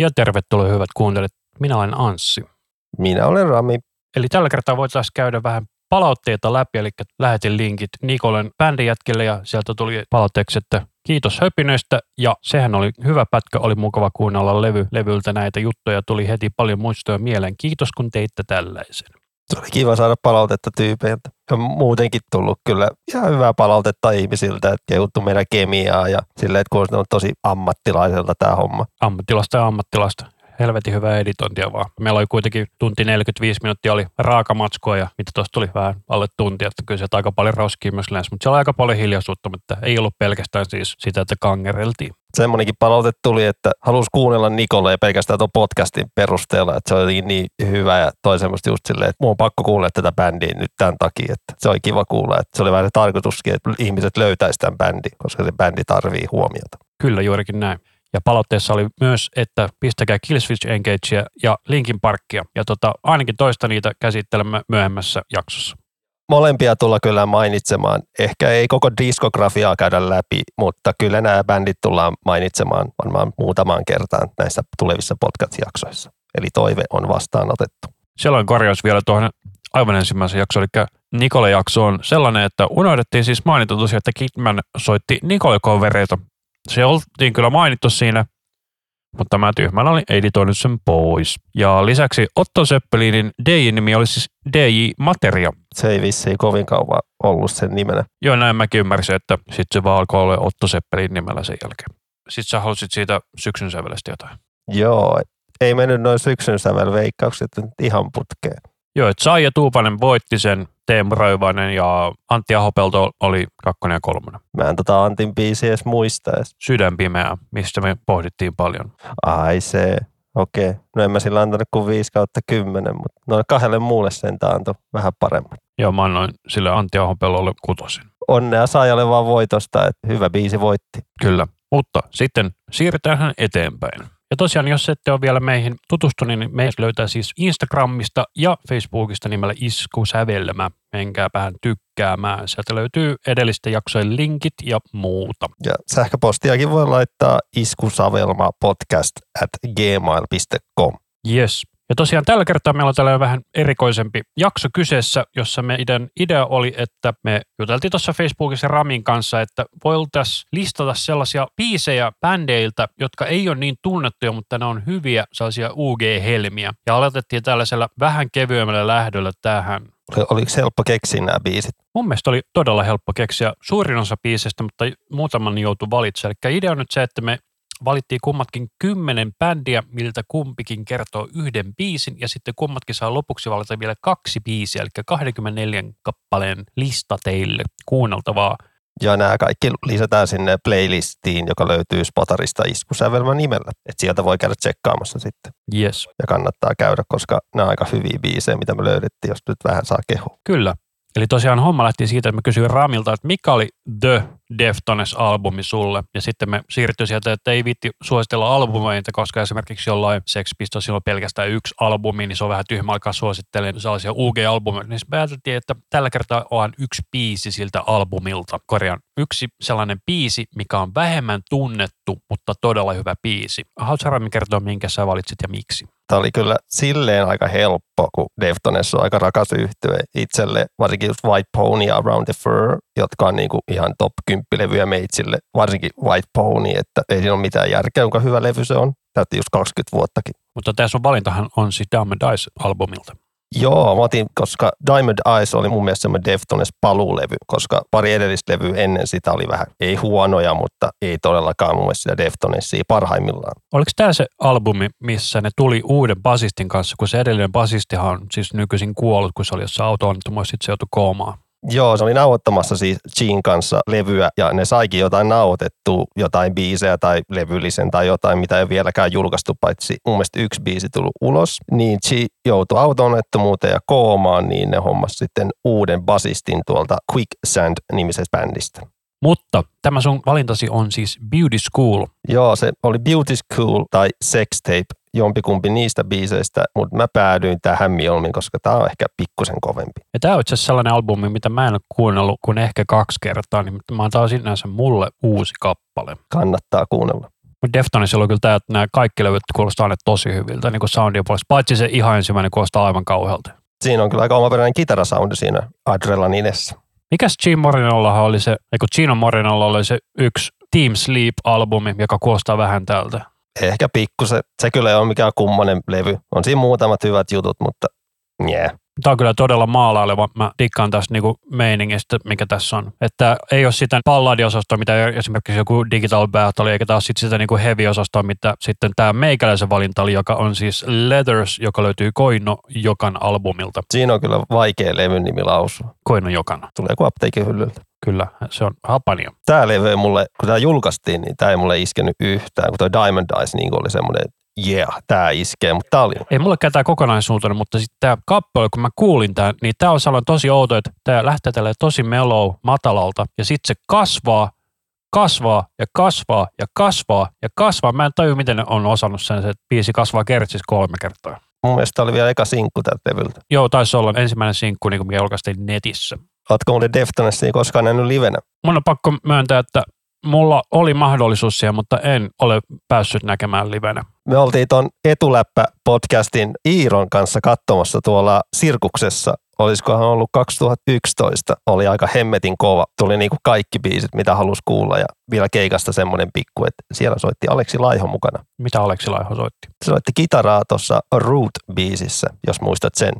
Ja tervetuloa hyvät kuuntelijat. Minä olen Anssi. Minä olen Rami. Eli tällä kertaa voitaisiin käydä vähän palautteita läpi, eli lähetin linkit Nikolen bändijätkille ja sieltä tuli palautteeksi, että kiitos höpinöistä ja sehän oli hyvä pätkä, oli mukava kuunnella levy, levyltä näitä juttuja, tuli heti paljon muistoja mieleen. Kiitos kun teitte tällaisen. Se oli kiva saada palautetta tyypeiltä. Ja muutenkin tullut kyllä ihan hyvää palautetta ihmisiltä, että kehuttu meidän kemiaa ja silleen, että kuulostaa tosi ammattilaiselta tämä homma. Ammattilasta ja ammattilasta helvetin hyvää editointia vaan. Meillä oli kuitenkin tunti 45 minuuttia oli raakamatskoa ja mitä tuosta tuli vähän alle tunti, että kyllä sieltä aika paljon rauskia myös lähes, mutta siellä oli aika paljon hiljaisuutta, mutta ei ollut pelkästään siis sitä, että kangereltiin. Semmoinenkin palaute tuli, että halusi kuunnella Nikolle ja pelkästään tuon podcastin perusteella, että se oli niin hyvä ja toi semmoista just silleen, että mun on pakko kuulla tätä bändiä nyt tämän takia, että se oli kiva kuulla, että se oli vähän se tarkoituskin, että ihmiset löytäisivät tämän bändin, koska se bändi tarvii huomiota. Kyllä, juurikin näin. Ja palautteessa oli myös, että pistäkää Killswitch Engagea ja Linkin Parkia. Ja tota, ainakin toista niitä käsittelemme myöhemmässä jaksossa. Molempia tulla kyllä mainitsemaan. Ehkä ei koko diskografiaa käydä läpi, mutta kyllä nämä bändit tullaan mainitsemaan varmaan muutamaan kertaan näissä tulevissa podcast-jaksoissa. Eli toive on vastaanotettu. Siellä on korjaus vielä tuohon aivan ensimmäisen jakso, eli Nikole jakso on sellainen, että unohdettiin siis mainita tosiaan, että Kidman soitti Nikole-covereita se oltiin kyllä mainittu siinä, mutta mä tyhmänä olin editoinut sen pois. Ja lisäksi Otto Seppelinin DJ-nimi oli siis DJ Materia. Se ei vissiin kovin kauan ollut sen nimenä. Joo, näin mäkin ymmärsin, että sitten se vaan alkoi olla Otto Seppelin nimellä sen jälkeen. Sitten sä halusit siitä syksyn sävelestä jotain. Joo, ei mennyt noin syksyn sävelveikkaukset ihan putkeen. Joo, että Saija Tuupanen voitti sen, Teemu Röyvainen ja Antti Ahopelto oli kakkonen ja kolmonen. Mä en tota Antin biisi edes muista edes. Sydän pimeä, mistä me pohdittiin paljon. Ai se, okei. Okay. No en mä sillä antanut kuin 5 kautta 10, mutta noin kahdelle muulle sen antoi vähän paremmin. Joo, mä annoin sille Antti Ahopellolle kutosin. Onnea Saajalle vaan voitosta, että hyvä biisi voitti. Kyllä, mutta sitten siirrytään eteenpäin. Ja tosiaan, jos ette ole vielä meihin tutustunut, niin meidät löytää siis Instagramista ja Facebookista nimellä Iskusävelmä. Menkääpähän tykkäämään. Sieltä löytyy edellisten jaksojen linkit ja muuta. Ja sähköpostiakin voi laittaa iskusavelma podcast at gmail.com. Yes. Ja tosiaan tällä kertaa meillä on tällainen vähän erikoisempi jakso kyseessä, jossa meidän idea oli, että me juteltiin tuossa Facebookissa Ramin kanssa, että voitaisiin listata sellaisia biisejä bändeiltä, jotka ei ole niin tunnettuja, mutta ne on hyviä sellaisia UG-helmiä. Ja aloitettiin tällaisella vähän kevyemmällä lähdöllä tähän. Oliko helppo keksiä nämä biisit? Mun mielestä oli todella helppo keksiä suurin osa biisistä, mutta muutaman joutui valitsemaan. Eli idea on nyt se, että me valittiin kummatkin kymmenen bändiä, miltä kumpikin kertoo yhden biisin, ja sitten kummatkin saa lopuksi valita vielä kaksi biisiä, eli 24 kappaleen lista teille kuunneltavaa. Ja nämä kaikki lisätään sinne playlistiin, joka löytyy Spotarista iskusävelmän nimellä. että sieltä voi käydä tsekkaamassa sitten. Yes. Ja kannattaa käydä, koska nämä on aika hyviä biisejä, mitä me löydettiin, jos nyt vähän saa kehua. Kyllä. Eli tosiaan homma lähti siitä, että mä kysyin Ramilta, että mikä oli The Deftones-albumi sulle. Ja sitten me siirtyi sieltä, että ei viitti suositella albumeita, koska esimerkiksi jollain Sex Pistols on pelkästään yksi albumi, niin se on vähän tyhmä alkaa suosittelemaan sellaisia UG-albumeita. Niin päätettiin, että tällä kertaa on yksi biisi siltä albumilta. Korjaan, yksi sellainen biisi, mikä on vähemmän tunnettu, mutta todella hyvä biisi. Haluatko Rami kertoa, minkä sä valitsit ja miksi? Tämä oli kyllä silleen aika helppo, kun Deftones on aika rakas yhtye itselle, varsinkin just White Pony ja Around the Fur, jotka on niinku ihan top 10 levyjä meitsille, varsinkin White Pony, että ei siinä ole mitään järkeä, kuinka hyvä levy se on. Täytti just 20 vuottakin. Mutta tässä on valintahan on siis Diamond Eyes-albumilta. Joo, mä otin, koska Diamond Eyes oli mun mielestä semmoinen Deftones paluulevy, koska pari edellistä levyä ennen sitä oli vähän, ei huonoja, mutta ei todellakaan mun mielestä sitä Deftonesia parhaimmillaan. Oliko tämä se albumi, missä ne tuli uuden basistin kanssa, kun se edellinen basistihan on siis nykyisin kuollut, kun se oli jossain auto-onnettomuudessa, sitten se joutui koomaan? Joo, se oli nauhoittamassa siis Jean kanssa levyä ja ne saikin jotain nauhoitettua, jotain biisejä tai levyllisen tai jotain, mitä ei vieläkään julkaistu, paitsi mun mielestä yksi biisi tullut ulos. Niin G joutui autonettomuuteen ja koomaan, niin ne hommas sitten uuden basistin tuolta Quicksand-nimisestä bändistä. Mutta tämä sun valintasi on siis Beauty School. Joo, se oli Beauty School tai Sex Tape jompikumpi niistä biiseistä, mutta mä päädyin tähän mieluummin, koska tämä on ehkä pikkusen kovempi. Ja tämä on itse sellainen albumi, mitä mä en ole kuunnellut kuin ehkä kaksi kertaa, niin mä oon taas sinänsä mulle uusi kappale. Kannattaa kuunnella. Mutta Deftonesilla on kyllä tämä, että nämä kaikki levyt kuulostaa aina tosi hyviltä, niin kuin soundin puolesta. Paitsi se ihan ensimmäinen kuulostaa aivan kauhealta. Siinä on kyllä aika omaperäinen kitarasoundi siinä Adrenalinessa. Mikäs Gene Morinollahan oli se, eikö Gino Morinolla oli se yksi Team Sleep-albumi, joka kuulostaa vähän tältä. Ehkä pikkusen. Se kyllä ei ole mikään kummonen levy. On siinä muutamat hyvät jutut, mutta yeah. Tämä on kyllä todella maalaileva. Mä dikkaan tästä niinku meiningistä, mikä tässä on. Että ei ole sitä palladiosastoa, mitä esimerkiksi joku Digital Battle, eikä taas sit sitä niinku heavy-osastoa, mitä sitten tämä meikäläisen valinta oli, joka on siis Leathers, joka löytyy Koino Jokan albumilta. Siinä on kyllä vaikea levyn nimi lausua. Koino Jokan. Tulee kuin apteekin hyllyltä. Kyllä, se on hapanio. Tämä levy mulle, kun tämä julkaistiin, niin tämä ei mulle iskenyt yhtään. Kun tuo Diamond Eyes niin oli semmoinen, että yeah, tämä iskee, mutta tämä oli Ei mulle tämä kokonaisuutena, mutta sitten tämä kappale, kun mä kuulin tämän, niin tämä on sellainen tosi outo, että tämä lähtee tälle tosi mellow matalalta ja sitten se kasvaa, kasvaa ja kasvaa ja kasvaa ja kasvaa. Mä en taju, miten ne on osannut sen, että biisi kasvaa kertsis kolme kertaa. Mun mielestä oli vielä eka sinkku tältä levyltä. Joo, taisi olla ensimmäinen sinkku, niin kuin mikä julkaistiin netissä. Ootko muuten Deftonesia koskaan nähnyt livenä? Mun on pakko myöntää, että mulla oli mahdollisuus siihen, mutta en ole päässyt näkemään livenä. Me oltiin ton Etuläppä-podcastin Iiron kanssa katsomassa tuolla Sirkuksessa. Olisikohan ollut 2011. Oli aika hemmetin kova. Tuli niinku kaikki biisit, mitä halusi kuulla ja vielä keikasta semmoinen pikku, että siellä soitti Aleksi Laiho mukana. Mitä Aleksi Laiho soitti? Se soitti kitaraa tuossa Root-biisissä, jos muistat sen.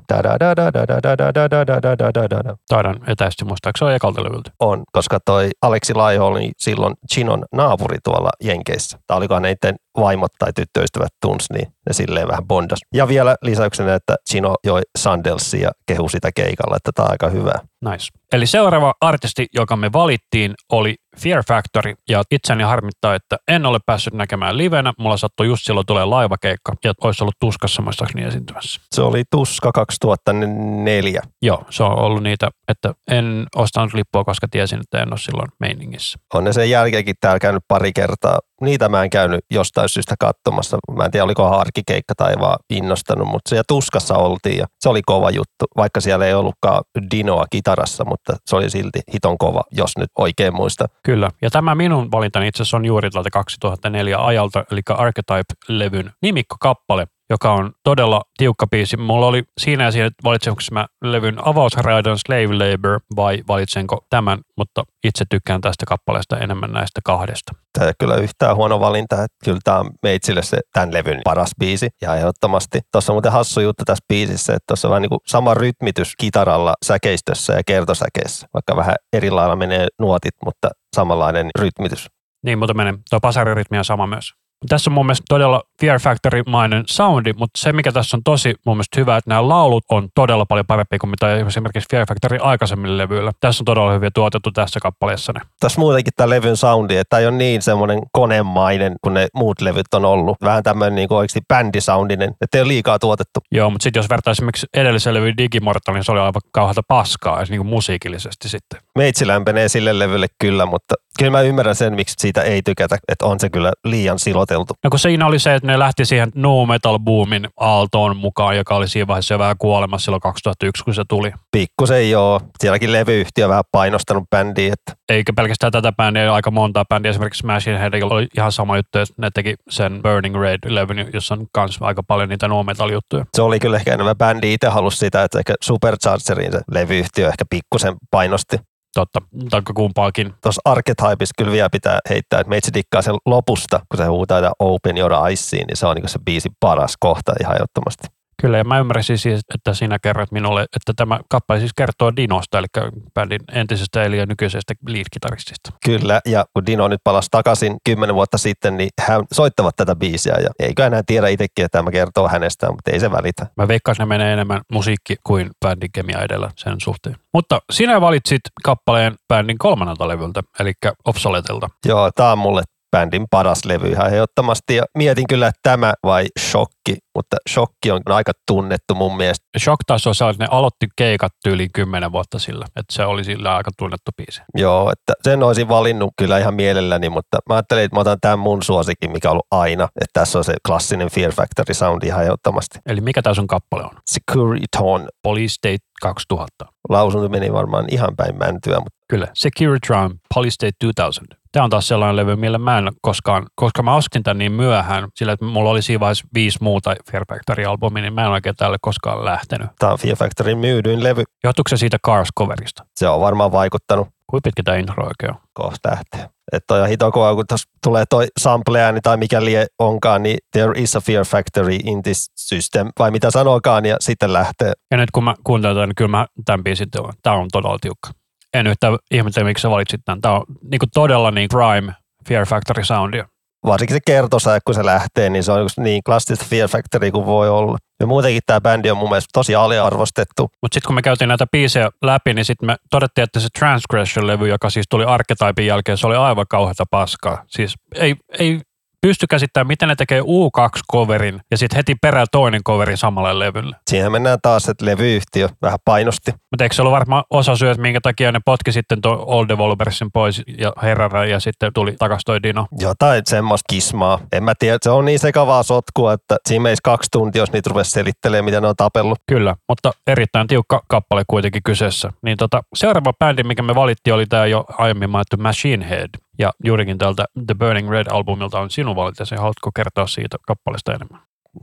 Taidan etäisesti muistaa, se on ekalta levyltä. On, koska toi Aleksi Laiho oli silloin Chinon naapuri tuolla Jenkeissä. Tai olikohan ne vaimot tai tyttöystävät tuns, niin ne silleen vähän bondas. Ja vielä lisäyksenä, että Chino joi Sandelsia ja kehu sitä keikalla, että tämä on aika hyvä. Nice. Eli seuraava artisti, joka me valittiin, oli Fear Factory. Ja itseni harmittaa, että en ole päässyt näkemään livenä. Mulla sattui just silloin tulee laivakeikka ja olisi ollut Tuskassa muistaakseni esiintymässä. Se oli Tuska 2004. Joo, se on ollut niitä, että en ostanut lippua, koska tiesin, että en ole silloin meiningissä. On ne sen jälkeenkin täällä käynyt pari kertaa. Niitä mä en käynyt jostain syystä katsomassa. Mä en tiedä, oliko harkikeikka tai vaan innostanut, mutta siellä Tuskassa oltiin ja se oli kova juttu. Vaikka siellä ei ollutkaan Dinoa kitarassa, mutta se oli silti hiton kova, jos nyt oikein muista. Kyllä, ja tämä minun valintani itse asiassa on juuri tältä 2004 ajalta, eli Archetype-levyn nimikkokappale, joka on todella tiukka biisi. Mulla oli siinä ja siinä, valitsenko mä levyn avausraidan Slave Labor vai valitsenko tämän, mutta itse tykkään tästä kappaleesta enemmän näistä kahdesta. Tämä ei kyllä yhtään huono valinta, että kyllä tämä on meitsille se tämän levyn paras biisi ja ehdottomasti. Tuossa on muuten hassu juttu tässä biisissä, että tuossa on vähän niin kuin sama rytmitys kitaralla säkeistössä ja kertosäkeissä, vaikka vähän eri lailla menee nuotit, mutta samanlainen rytmitys. Niin, mutta menee. Tuo pasarirytmi on sama myös. Tässä on mun mielestä todella Fear Factory-mainen soundi, mutta se mikä tässä on tosi mun mielestä hyvä, että nämä laulut on todella paljon parempi kuin mitä esimerkiksi Fear Factory aikaisemmilla levyillä. Tässä on todella hyvin tuotettu tässä kappaleessa ne. Tässä muutenkin tämä levyn soundi, että tämä ei ole niin semmoinen konemainen kuin ne muut levyt on ollut. Vähän tämmöinen niin oikeasti bändisoundinen, että ei ole liikaa tuotettu. Joo, mutta sitten jos vertaa esimerkiksi edellisen levyyn Digimortal, niin se oli aivan kauheata paskaa, niin kuin musiikillisesti sitten. Meitsi lämpenee sille levylle kyllä, mutta kyllä mä ymmärrän sen, miksi siitä ei tykätä, että on se kyllä liian siloteltu. No kun siinä oli se, että ne lähti siihen no metal boomin aaltoon mukaan, joka oli siinä vaiheessa jo vähän kuolemassa silloin 2001, kun se tuli. Pikkusen joo. Sielläkin levyyhtiö vähän painostanut bändiä. Että... Eikä pelkästään tätä bändiä, aika monta bändiä. Esimerkiksi Machine Head oli ihan sama juttu, että ne teki sen Burning Red-levyn, jossa on myös aika paljon niitä no metal juttuja. Se oli kyllä ehkä enemmän bändi itse halusi sitä, että ehkä Superchargerin se levyyhtiö ehkä pikkusen painosti. Totta, taikka kumpaakin. Tuossa Archetypissa kyllä vielä pitää heittää, että meitsi dikkaa sen lopusta, kun se huutaa Open Your Eyesiin, niin se on niin se biisin paras kohta ihan ehdottomasti. Kyllä, ja mä ymmärsin siis, että sinä kerroit minulle, että tämä kappale siis kertoo Dinosta, eli bändin entisestä eli nykyisestä lead-kitaristista. Kyllä, ja kun Dino nyt palasi takaisin kymmenen vuotta sitten, niin hän soittavat tätä biisiä, ja eikö enää tiedä itsekin, että tämä kertoo hänestä, mutta ei se välitä. Mä veikkaan, että ne menee enemmän musiikki kuin bändin kemia edellä sen suhteen. Mutta sinä valitsit kappaleen bändin kolmannelta levyltä, eli Obsoletelta. Joo, tämä on mulle bändin paras levy ihan ehdottomasti. Ja mietin kyllä, että tämä vai Shokki, mutta Shokki on aika tunnettu mun mielestä. Shock taas on sellainen, että ne aloitti keikat yli kymmenen vuotta sillä, että se oli sillä aika tunnettu biisi. Joo, että sen olisin valinnut kyllä ihan mielelläni, mutta mä ajattelin, että mä otan tämän mun suosikin, mikä on ollut aina, että tässä on se klassinen Fear Factory soundi ihan ehdottomasti. Eli mikä tämä sun kappale on? Securiton. Police State 2000. Lausunto meni varmaan ihan päin mäntyä, mutta Kyllä, Securitron Polystate 2000. Tämä on taas sellainen levy, millä mä en koskaan, koska mä ostin tämän niin myöhään, sillä että mulla oli siinä vaiheessa viisi muuta Fear Factory-albumia, niin mä en oikein tälle koskaan lähtenyt. Tämä on Fear Factoryn myydyin levy. Johtuuko se siitä Cars-coverista? Se on varmaan vaikuttanut. Kuinka pitkä tämä intro oikein on? Kohta lähtee. Että toi on hito kova, kun tuossa tulee toi sample tai mikä lie onkaan, niin there is a fear factory in this system, vai mitä sanokaan, ja sitten lähtee. Ja nyt kun mä kuuntelen tämän, niin kyllä mä tämän biisin Tämä on todella tiukka en yhtään ihmettä, miksi sä valitsit tämän. Tämä on niin kuin todella niin prime Fear Factory soundia. Varsinkin se kertosa, kun se lähtee, niin se on niin klassista Fear Factory kuin voi olla. Ja muutenkin tämä bändi on mun mielestä tosi aliarvostettu. Mutta sitten kun me käytiin näitä biisejä läpi, niin sitten me todettiin, että se Transgression-levy, joka siis tuli Archetypin jälkeen, se oli aivan kauheata paskaa. Siis ei, ei pysty käsittämään, miten ne tekee U2-coverin ja sitten heti perään toinen coveri samalle levylle. Siihen mennään taas, että levyyhtiö vähän painosti. Mutta eikö se ollut varmaan osa syy, että minkä takia ne potki sitten tuon Old Developersin pois ja Herrera ja sitten tuli takas toi Dino? Jotain semmoista kismaa. En mä tiedä, se on niin sekavaa sotkua, että siinä meisi kaksi tuntia, jos niitä rupesi selittelemään, miten ne on tapellut. Kyllä, mutta erittäin tiukka kappale kuitenkin kyseessä. Niin tota, seuraava bändi, mikä me valittiin, oli tämä jo aiemmin mainittu Machine Head. Ja juurikin tältä The Burning Red-albumilta on sinun valittasi. Haluatko kertoa siitä kappaleesta enemmän?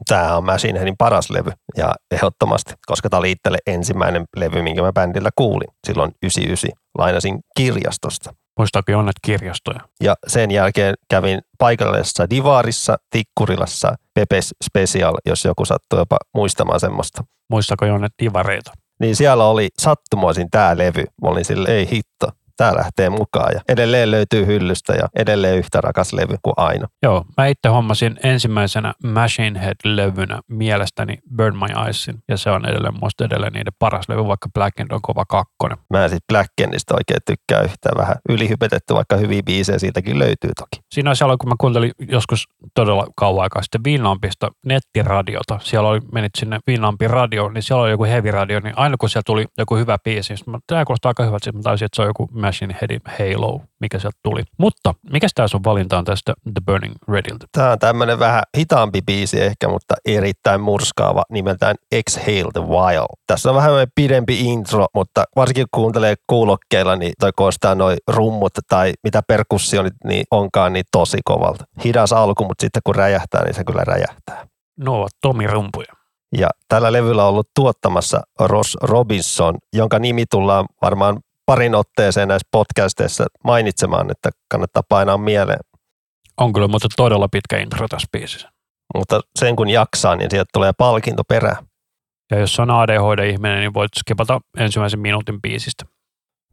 Tämä on Machine Headin paras levy ja ehdottomasti, koska tämä oli itselle ensimmäinen levy, minkä mä bändillä kuulin silloin 99. Lainasin kirjastosta. Muistaako Jonnet kirjastoja? Ja sen jälkeen kävin paikallisessa Divaarissa, Tikkurilassa, Pepes Special, jos joku sattuu jopa muistamaan semmoista. Muistaako Jonnet Divareita? Niin siellä oli sattumoisin tämä levy. Mä olin sille, ei hitto, tämä lähtee mukaan ja edelleen löytyy hyllystä ja edelleen yhtä rakas levy kuin aina. Joo, mä itse hommasin ensimmäisenä Machine Head-levynä mielestäni Burn My Eyesin ja se on edelleen muista edelleen niiden paras levy, vaikka Black End on kova kakkonen. Mä en sit Black Endistä oikein tykkää yhtään vähän ylihypetetty, vaikka hyviä biisejä siitäkin löytyy toki. Siinä siellä, kun mä kuuntelin joskus todella kauan aikaa sitten Viinampista nettiradiota, siellä oli, menit sinne Viinampin radioon, niin siellä oli joku heavy radio, niin aina kun siellä tuli joku hyvä biisi, niin tämä kuulostaa aika hyvältä, että mä taisin, että se on joku Machine Headin Halo, mikä sieltä tuli. Mutta mikä tämä sun valinta on tästä The Burning Rediltä? Tämä on tämmöinen vähän hitaampi biisi ehkä, mutta erittäin murskaava nimeltään Exhale the Wild. Tässä on vähän pidempi intro, mutta varsinkin kun kuuntelee kuulokkeilla, niin toi koostaa noin rummut tai mitä perkussionit niin onkaan niin tosi kovalta. Hidas alku, mutta sitten kun räjähtää, niin se kyllä räjähtää. No ovat Tomi Rumpuja. Ja tällä levyllä on ollut tuottamassa Ross Robinson, jonka nimi tullaan varmaan parin otteeseen näissä podcasteissa mainitsemaan, että kannattaa painaa mieleen. On kyllä mutta todella pitkä intro tässä biisissä. Mutta sen kun jaksaa, niin sieltä tulee palkinto perään. Ja jos on ADHD-ihminen, niin voit skipata ensimmäisen minuutin biisistä.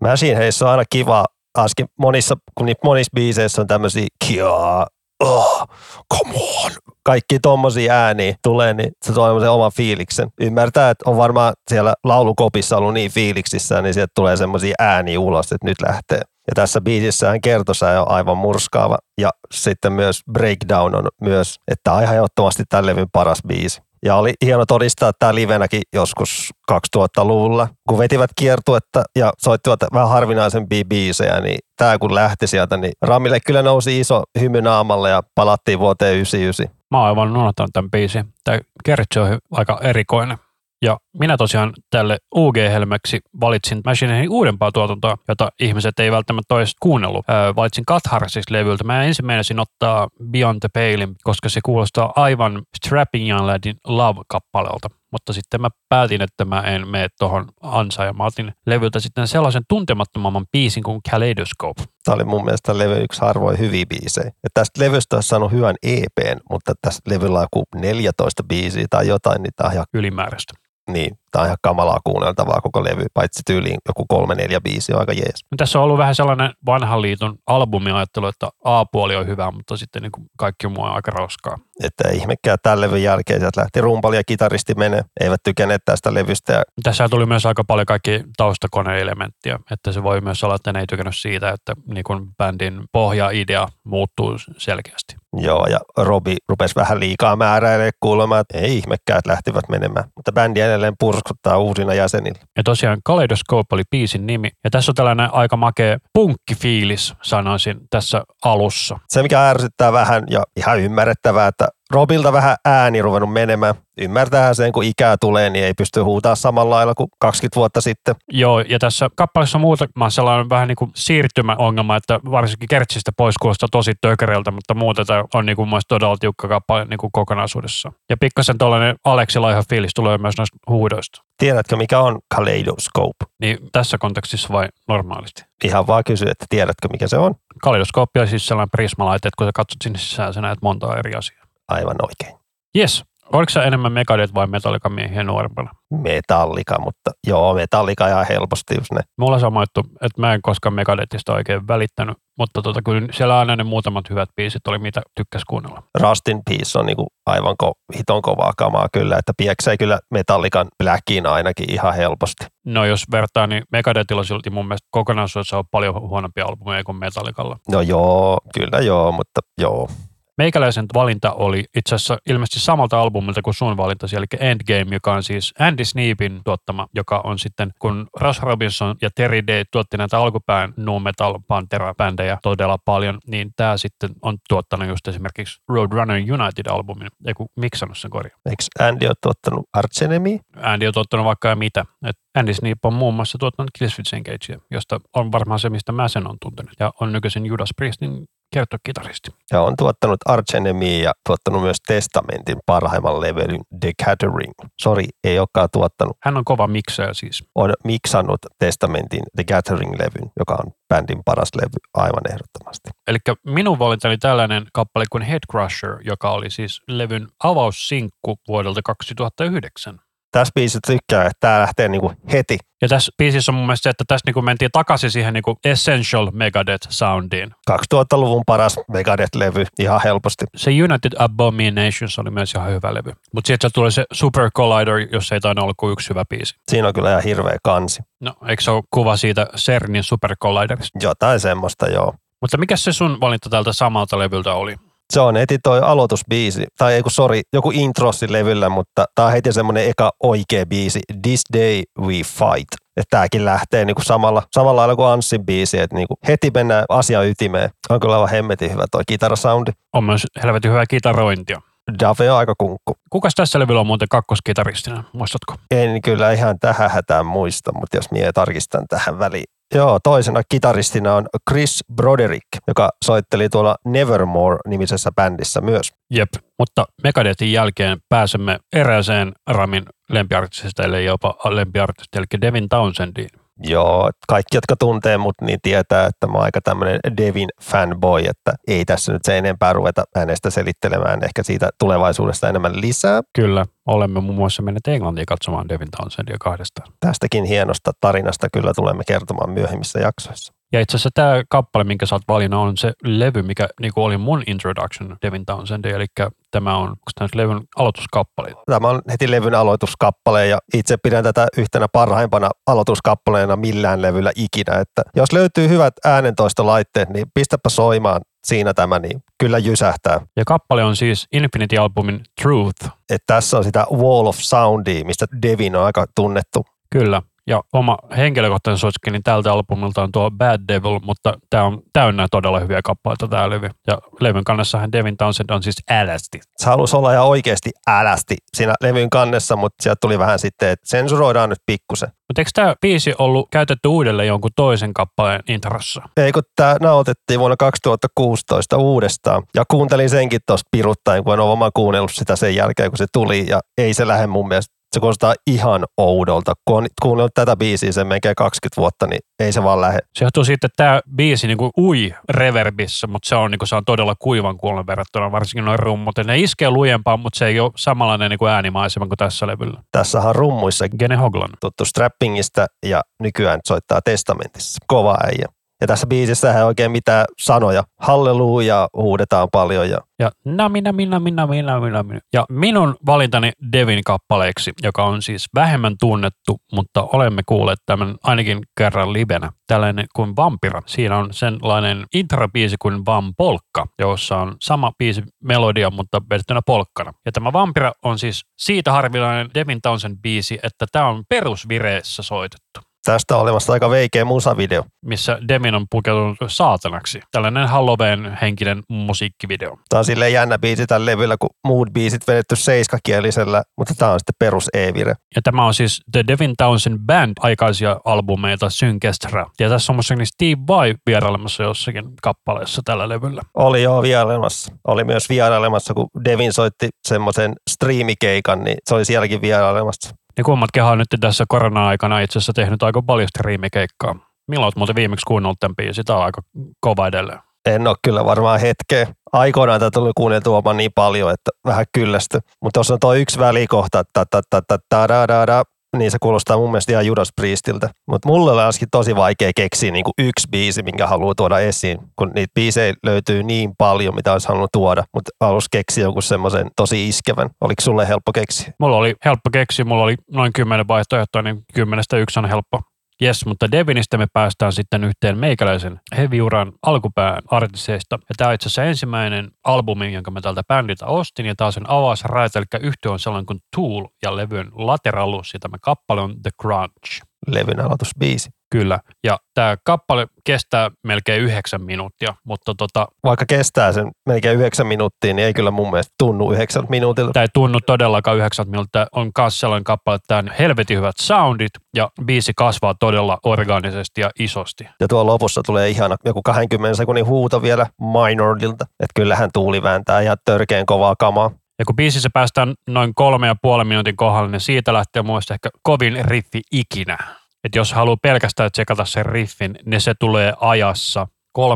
Machine heissä on aina kiva, askin monissa, kun niissä monissa biiseissä on tämmöisiä kiaa, oh, come on, kaikki tommosia ääniä tulee, niin se tuo semmoisen oman fiiliksen. Ymmärtää, että on varmaan siellä laulukopissa ollut niin fiiliksissä, niin sieltä tulee semmoisia ääniä ulos, että nyt lähtee. Ja tässä biisissähän kertosää on aivan murskaava. Ja sitten myös Breakdown on myös, että on ihan ehdottomasti tämän levyn paras biisi. Ja oli hieno todistaa tämä livenäkin joskus 2000-luvulla, kun vetivät kiertuetta ja soittivat vähän harvinaisempia biisejä, niin tämä kun lähti sieltä, niin Ramille kyllä nousi iso hymy naamalle ja palattiin vuoteen 99. Mä oon aivan unohtanut tämän biisin. Tämä Kertsi on aika erikoinen. Ja minä tosiaan tälle UG-helmeksi valitsin Machine uudempaa tuotantoa, jota ihmiset ei välttämättä olisi kuunnellut. Öö, valitsin Catharsis-levyltä. Mä ensin meinasin ottaa Beyond the Palein, koska se kuulostaa aivan Strapping Young Ladin Love-kappaleelta. Mutta sitten mä päätin, että mä en mene tuohon ansaan ja mä otin levyltä sitten sellaisen tuntemattomamman biisin kuin Kaleidoscope. Tämä oli mun mielestä levy yksi harvoin hyviä biisejä. Ja tästä levystä olisi saanut hyvän EPn, mutta tästä levyllä on joku 14 biisiä tai jotain, niin tämä on ihan ylimääräistä. Niin, tämä on ihan kamalaa kuunneltavaa koko levy, paitsi tyyliin joku kolme, neljä, biisi on aika jees. No, tässä on ollut vähän sellainen vanhan liiton albumiajattelu, että A-puoli on hyvä, mutta sitten niin kuin kaikki muu on aika rauskaa. Että ihmekään tämän levyn jälkeen sieltä lähti rumpali ja kitaristi menee. Eivät tykänneet tästä levystä. Ja... Tässä tuli myös aika paljon kaikki taustakoneelementtiä, että se voi myös olla, että ne ei tykännyt siitä, että niin kuin bändin pohja-idea muuttuu selkeästi. Joo, ja Robi rupesi vähän liikaa määräilemään kuulemaan, että ei ihmekään, että lähtivät menemään. Mutta bändi edelleen purskuttaa uusina jäsenillä. Ja tosiaan Kaleidoscope oli biisin nimi. Ja tässä on tällainen aika makea punkkifiilis, sanoisin, tässä alussa. Se, mikä ärsyttää vähän ja ihan ymmärrettävää, että Robilta vähän ääni ruvennut menemään. Ymmärtää sen, kun ikää tulee, niin ei pysty huutaa samalla lailla kuin 20 vuotta sitten. Joo, ja tässä kappaleessa on muutama sellainen vähän niin kuin siirtymäongelma, että varsinkin Kertsistä pois kuulostaa tosi tökereltä, mutta muuten tämä on niin kuin mun todella tiukka kappale niin kuin kokonaisuudessa. Ja pikkasen tuollainen Aleksi Laiha fiilis tulee myös noista huudoista. Tiedätkö, mikä on Kaleidoscope? Niin tässä kontekstissa vai normaalisti? Ihan vaan kysy, että tiedätkö, mikä se on? Kaleidoskooppi on siis sellainen prismalaite, että kun sä katsot sinne sisään, sä näet monta eri asiaa. Aivan oikein. Yes. Oliko sä enemmän Megadeth vai Metallica miehiä nuorempana? Metallika, mutta joo, Metallika ihan helposti just ne. Mulla on sama juttu, että mä en koskaan Megadethista oikein välittänyt, mutta tota, kyllä siellä aina ne muutamat hyvät biisit oli, mitä tykkäs kuunnella. Rustin Peace on niinku aivan ko- hiton kovaa kamaa kyllä, että pieksää kyllä Metallikan Blackiin ainakin ihan helposti. No jos vertaa, niin Megadethilla silti mun mielestä kokonaisuudessa on paljon huonompia albumeja kuin Metallicalla. No joo, kyllä joo, mutta joo. Meikäläisen valinta oli itse asiassa ilmeisesti samalta albumilta kuin sun valintasi, eli Endgame, joka on siis Andy Sneapin tuottama, joka on sitten, kun Russ Robinson ja Terry Day tuotti näitä alkupään nu metal Pantera-bändejä todella paljon, niin tämä sitten on tuottanut just esimerkiksi Roadrunner United-albumin, ei kun miksannut sen korjaa. Eikö Andy ole tuottanut Arch Enemy? Andy on tuottanut vaikka ja mitä. Et Andy Sneap on muun muassa tuottanut Killswitch Engagea, josta on varmaan se, mistä mä sen on tuntenut. Ja on nykyisin Judas Priestin kertokitaristi. Ja on tuottanut Arch Enemy ja tuottanut myös Testamentin parhaimman levelyn The Gathering. Sori, ei olekaan tuottanut. Hän on kova miksaaja siis. On miksannut Testamentin The Gathering-levyn, joka on bändin paras levy aivan ehdottomasti. Eli minun valintani tällainen kappale kuin Head Crusher, joka oli siis levyn avaussinkku vuodelta 2009. Tässä biisissä tykkää, että tämä lähtee niinku heti. Ja tässä biisissä on mun mielestä se, että tässä niinku mentiin takaisin siihen niinku Essential Megadeth soundiin. 2000-luvun paras Megadeth-levy ihan helposti. Se United Abominations oli myös ihan hyvä levy. Mutta sitten tulee se Super Collider, jos ei taina olla kuin yksi hyvä biisi. Siinä on kyllä ihan hirveä kansi. No, eikö se ole kuva siitä CERNin Super Colliderista? Jotain semmoista, joo. Mutta mikä se sun valinta tältä samalta levyltä oli? Se on heti toi aloitusbiisi, tai ei kun sori, joku introssi levyllä, mutta tää on heti semmonen eka oikea biisi, This Day We Fight. Että tääkin lähtee niinku samalla, samalla lailla kuin Anssin biisi, että niinku heti mennään asian ytimeen. On kyllä aivan hemmetin hyvä toi kitarasoundi. On myös helvetin hyvä kitarointia. Dave on aika kunkku. Kukas tässä levyllä on muuten kakkoskitaristina, muistatko? En kyllä ihan tähän hätään muista, mutta jos mie tarkistan tähän väliin. Joo, toisena kitaristina on Chris Broderick, joka soitteli tuolla Nevermore-nimisessä bändissä myös. Jep, mutta Megadethin jälkeen pääsemme erääseen Ramin lempiartistista, eli jopa lempiartistista, eli Devin Townsendiin. Joo, kaikki, jotka tuntee mut, niin tietää, että mä oon aika tämmöinen Devin fanboy, että ei tässä nyt se enempää ruveta hänestä selittelemään ehkä siitä tulevaisuudesta enemmän lisää. Kyllä, olemme muun muassa menneet Englantiin katsomaan Devin Townsendia kahdestaan. Tästäkin hienosta tarinasta kyllä tulemme kertomaan myöhemmissä jaksoissa. Ja itse asiassa tämä kappale, minkä sä oot valinnut, on se levy, mikä niinku oli mun introduction Devin Townsendiin, eli tämä on onko tämä levyn aloituskappale. Tämä on heti levyn aloituskappale ja itse pidän tätä yhtenä parhaimpana aloituskappaleena millään levyllä ikinä. Että jos löytyy hyvät äänentoistolaitteet, niin pistäpä soimaan siinä tämä, niin kyllä jysähtää. Ja kappale on siis Infinity-albumin Truth. Että tässä on sitä Wall of Soundia, mistä Devin on aika tunnettu. Kyllä. Ja oma henkilökohtainen suosikki niin tältä albumilta on tuo Bad Devil, mutta tämä on täynnä todella hyviä kappaleita tämä levy. Ja levyn kannessahan Devin Townsend on siis älästi. Se halusi olla ihan oikeasti älästi siinä levyn kannessa, mutta sieltä tuli vähän sitten, että sensuroidaan nyt pikkusen. Mutta eikö tämä biisi ollut käytetty uudelleen jonkun toisen kappaleen introssa? Ei kun tämä nautettiin vuonna 2016 uudestaan ja kuuntelin senkin tuosta piruttaen, kun en ole oma kuunnellut sitä sen jälkeen, kun se tuli ja ei se lähde mun mielestä se kuulostaa ihan oudolta. Kun on kuunnellut tätä biisiä sen melkein 20 vuotta, niin ei se vaan lähde. Se johtuu siitä, että tämä biisi niinku ui reverbissä, mutta se on, niinku, se on todella kuivan kuulen verrattuna, varsinkin noin rummut. Ne iskee lujempaa, mutta se ei ole samanlainen niinku äänimaisema kuin tässä levyllä. Tässä on rummuissa Gene Hoglan. tuttu Strappingista ja nykyään soittaa Testamentissa. Kova äijä. Ja tässä biisissä ei oikein mitään sanoja. Halleluja huudetaan paljon ja Ja nami, nami, nami, nami, nami, nami. Ja minun valintani Devin kappaleeksi, joka on siis vähemmän tunnettu, mutta olemme kuulleet tämän ainakin kerran livenä. Tällainen kuin Vampira. Siinä on sellainen introbiisi kuin Vampolkka, jossa on sama biisi melodia, mutta vedettynä polkkana. Ja tämä Vampira on siis siitä harvinainen Devin Townsend biisi, että tämä on perusvireessä soitettu. Tästä on olemassa aika veikeä musavideo. missä Demin on pukeutunut saatanaksi. Tällainen Halloween-henkinen musiikkivideo. Tämä on silleen jännä biisi tällä levyllä, kun muut biisit vedetty seiskakielisellä, mutta tämä on sitten perus E-vire. Ja tämä on siis The Devin Townsend Band aikaisia albumeita Synkestra. Ja tässä on muistaakseni Steve Vai vierailemassa jossakin kappaleessa tällä levyllä. Oli jo vierailemassa. Oli myös vierailemassa, kun Devin soitti semmoisen striimikeikan, niin se oli sielläkin vierailemassa. Ja kummatkin on nyt tässä korona-aikana itse asiassa tehnyt aika paljon striimikeikkaa. Milloin olet muuten viimeksi kuunnellut tämän biisin? Tämä on aika kova edelleen. En ole kyllä varmaan hetkeä. Aikoinaan tätä tuli kuunneltua niin paljon, että vähän kyllästy. Mutta tuossa on tuo yksi välikohta, ta, ta, ta, ta, ta, da, da, da, niin se kuulostaa mun mielestä ihan Judas Priestiltä. Mutta mulle olisikin tosi vaikea keksiä niinku yksi biisi, minkä haluaa tuoda esiin, kun niitä biisejä löytyy niin paljon, mitä olisi halunnut tuoda. Mutta halusi keksiä jonkun semmoisen tosi iskevän. Oliko sulle helppo keksiä? Mulla oli helppo keksiä, mulla oli noin kymmenen vaihtoehtoa, niin kymmenestä yksi on helppo. Yes, mutta Devinistä me päästään sitten yhteen meikäläisen heavy-uran alkupään artisteista. Ja tämä on itse asiassa ensimmäinen albumi, jonka mä tältä bändiltä ostin, ja tämä on sen avausraita, eli yhtiö on sellainen kuin Tool ja levyn Lateralus, ja tämä kappale on The Crunch. Levyn aloitusbiisi. Kyllä, ja tämä kappale kestää melkein yhdeksän minuuttia, mutta tota, Vaikka kestää sen melkein yhdeksän minuuttia, niin ei kyllä mun mielestä tunnu yhdeksän minuutilta. tämä ei tunnu todellakaan yhdeksän minuuttia. On myös sellainen kappale, että tämä on helvetin hyvät soundit, ja biisi kasvaa todella organisesti ja isosti. Ja tuolla lopussa tulee ihana joku 20 sekunnin huuto vielä Minorilta. Että kyllähän tuuli vääntää ihan törkeen kovaa kamaa. Ja kun biisissä päästään noin kolme ja puolen minuutin kohdalle, niin siitä lähtee mielestä ehkä kovin riffi ikinä. Että jos haluaa pelkästään tsekata sen riffin, niin se tulee ajassa 3.35,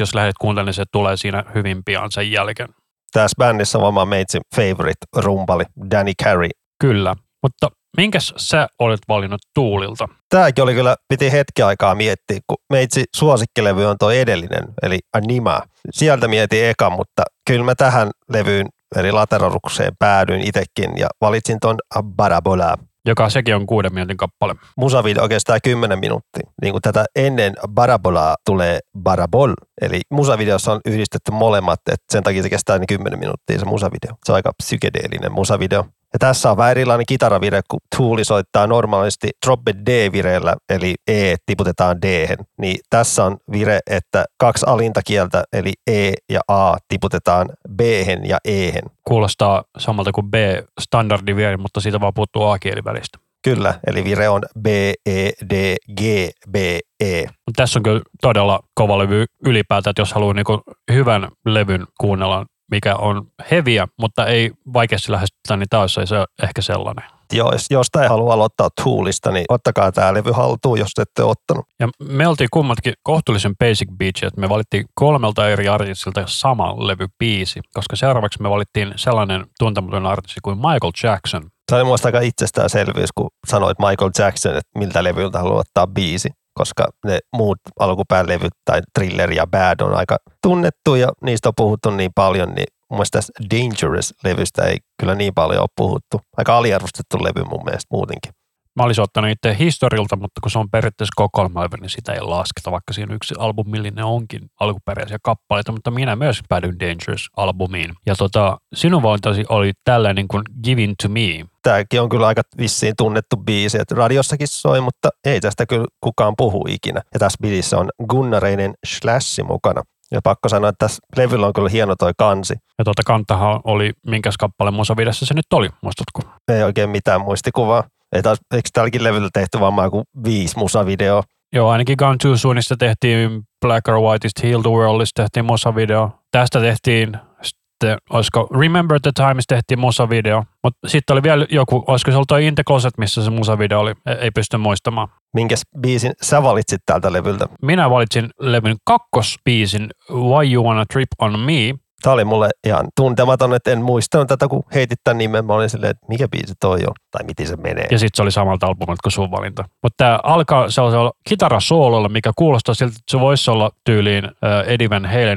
jos lähdet kuuntelemaan, niin se tulee siinä hyvin pian sen jälkeen. Tässä bändissä on varmaan meitsin favorite rumpali, Danny Carey. Kyllä, mutta minkäs sä olet valinnut Tuulilta? Tämäkin oli kyllä, piti hetki aikaa miettiä, kun meitsi suosikkilevy on tuo edellinen, eli Anima. Sieltä mietin eka, mutta kyllä mä tähän levyyn, eli laterarukseen päädyin itsekin ja valitsin ton Barabola. Joka sekin on kuuden minuutin kappale. Musavideo kestää 10 minuuttia. Niin kuin tätä ennen Barabolaa tulee Barabol. Eli musavideossa on yhdistetty molemmat, että sen takia se kestää niin 10 minuuttia se musavideo. Se on aika psykedeellinen musavideo. Ja tässä on vähän erilainen kitaravire, kun Tuuli soittaa normaalisti droppe D-vireellä, eli E tiputetaan d Niin tässä on vire, että kaksi alinta kieltä, eli E ja A tiputetaan b ja e Kuulostaa samalta kuin B-standardi vielä, mutta siitä vaan puuttuu A-kieli välistä. Kyllä, eli vire on B, E, D, G, B, E. Tässä on kyllä todella kova levy ylipäätään, että jos haluaa niinku hyvän levyn kuunnella, mikä on heviä, mutta ei vaikeasti lähestytä, niin tämä olisi se ehkä sellainen. Joo, jos jostain haluaa aloittaa Toolista, niin ottakaa tämä levy haltuun, jos ette ottanut. Ja me oltiin kummatkin kohtuullisen basic beach, että me valittiin kolmelta eri artistilta sama levybiisi, koska seuraavaksi me valittiin sellainen tuntematon artisti kuin Michael Jackson. Se oli muista aika itsestäänselvyys, kun sanoit Michael Jackson, että miltä levyltä haluaa ottaa biisi, koska ne muut alkupäänlevyt tai Thriller ja Bad on aika tunnettu ja niistä on puhuttu niin paljon, niin mun mielestä tästä Dangerous-levystä ei kyllä niin paljon ole puhuttu. Aika aliarvostettu levy mun mielestä muutenkin. Mä olisin ottanut itse historialta, mutta kun se on periaatteessa kokoelmalevy, niin sitä ei lasketa, vaikka siinä yksi albumillinen onkin alkuperäisiä kappaleita, mutta minä myös päädyin Dangerous-albumiin. Ja tota, sinun valintasi oli tällainen kuin Giving to Me. Tämäkin on kyllä aika vissiin tunnettu biisi, että radiossakin soi, mutta ei tästä kyllä kukaan puhu ikinä. Ja tässä biisissä on Gunnareinen Slashi mukana. Ja pakko sanoa, että tässä levyllä on kyllä hieno toi kansi. Ja tuota kantahan oli, minkäs kappaleen musavideossa se nyt oli, muistatko? Ei oikein mitään muistikuvaa. Ei taas, eikö tälläkin levyllä tehty vaan joku viisi musavideoa? Joo, ainakin Gun Too Soonista tehtiin Black or Whiteista, Heal the Worldista tehtiin musavideo. Tästä tehtiin sitten, olisiko Remember the Times tehtiin musavideo. Mutta sitten oli vielä joku, olisiko se ollut toi In the Closet, missä se musavideo oli, ei, ei pysty muistamaan. Minkäs biisin sä valitsit tältä levyltä? Minä valitsin levyn kakkosbiisin Why You Wanna Trip On Me, Tämä oli mulle ihan tuntematon, että en muistanut tätä, kun heitit tämän nimen. Mä olin silleen, että mikä biisi toi on, tai miten se menee. Ja sitten se oli samalta albumilta kuin sun valinta. Mutta tämä alkaa sellaisella kitarasoololla, mikä kuulostaa siltä, että se voisi olla tyyliin äh, Eddie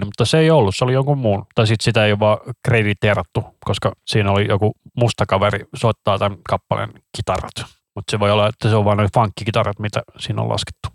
mutta se ei ollut, se oli jonkun muun. Tai sitten sitä ei ole vaan krediteerattu, koska siinä oli joku musta kaveri soittaa tämän kappaleen kitarat. Mutta se voi olla, että se on vain noin funkkikitarat, mitä siinä on laskettu.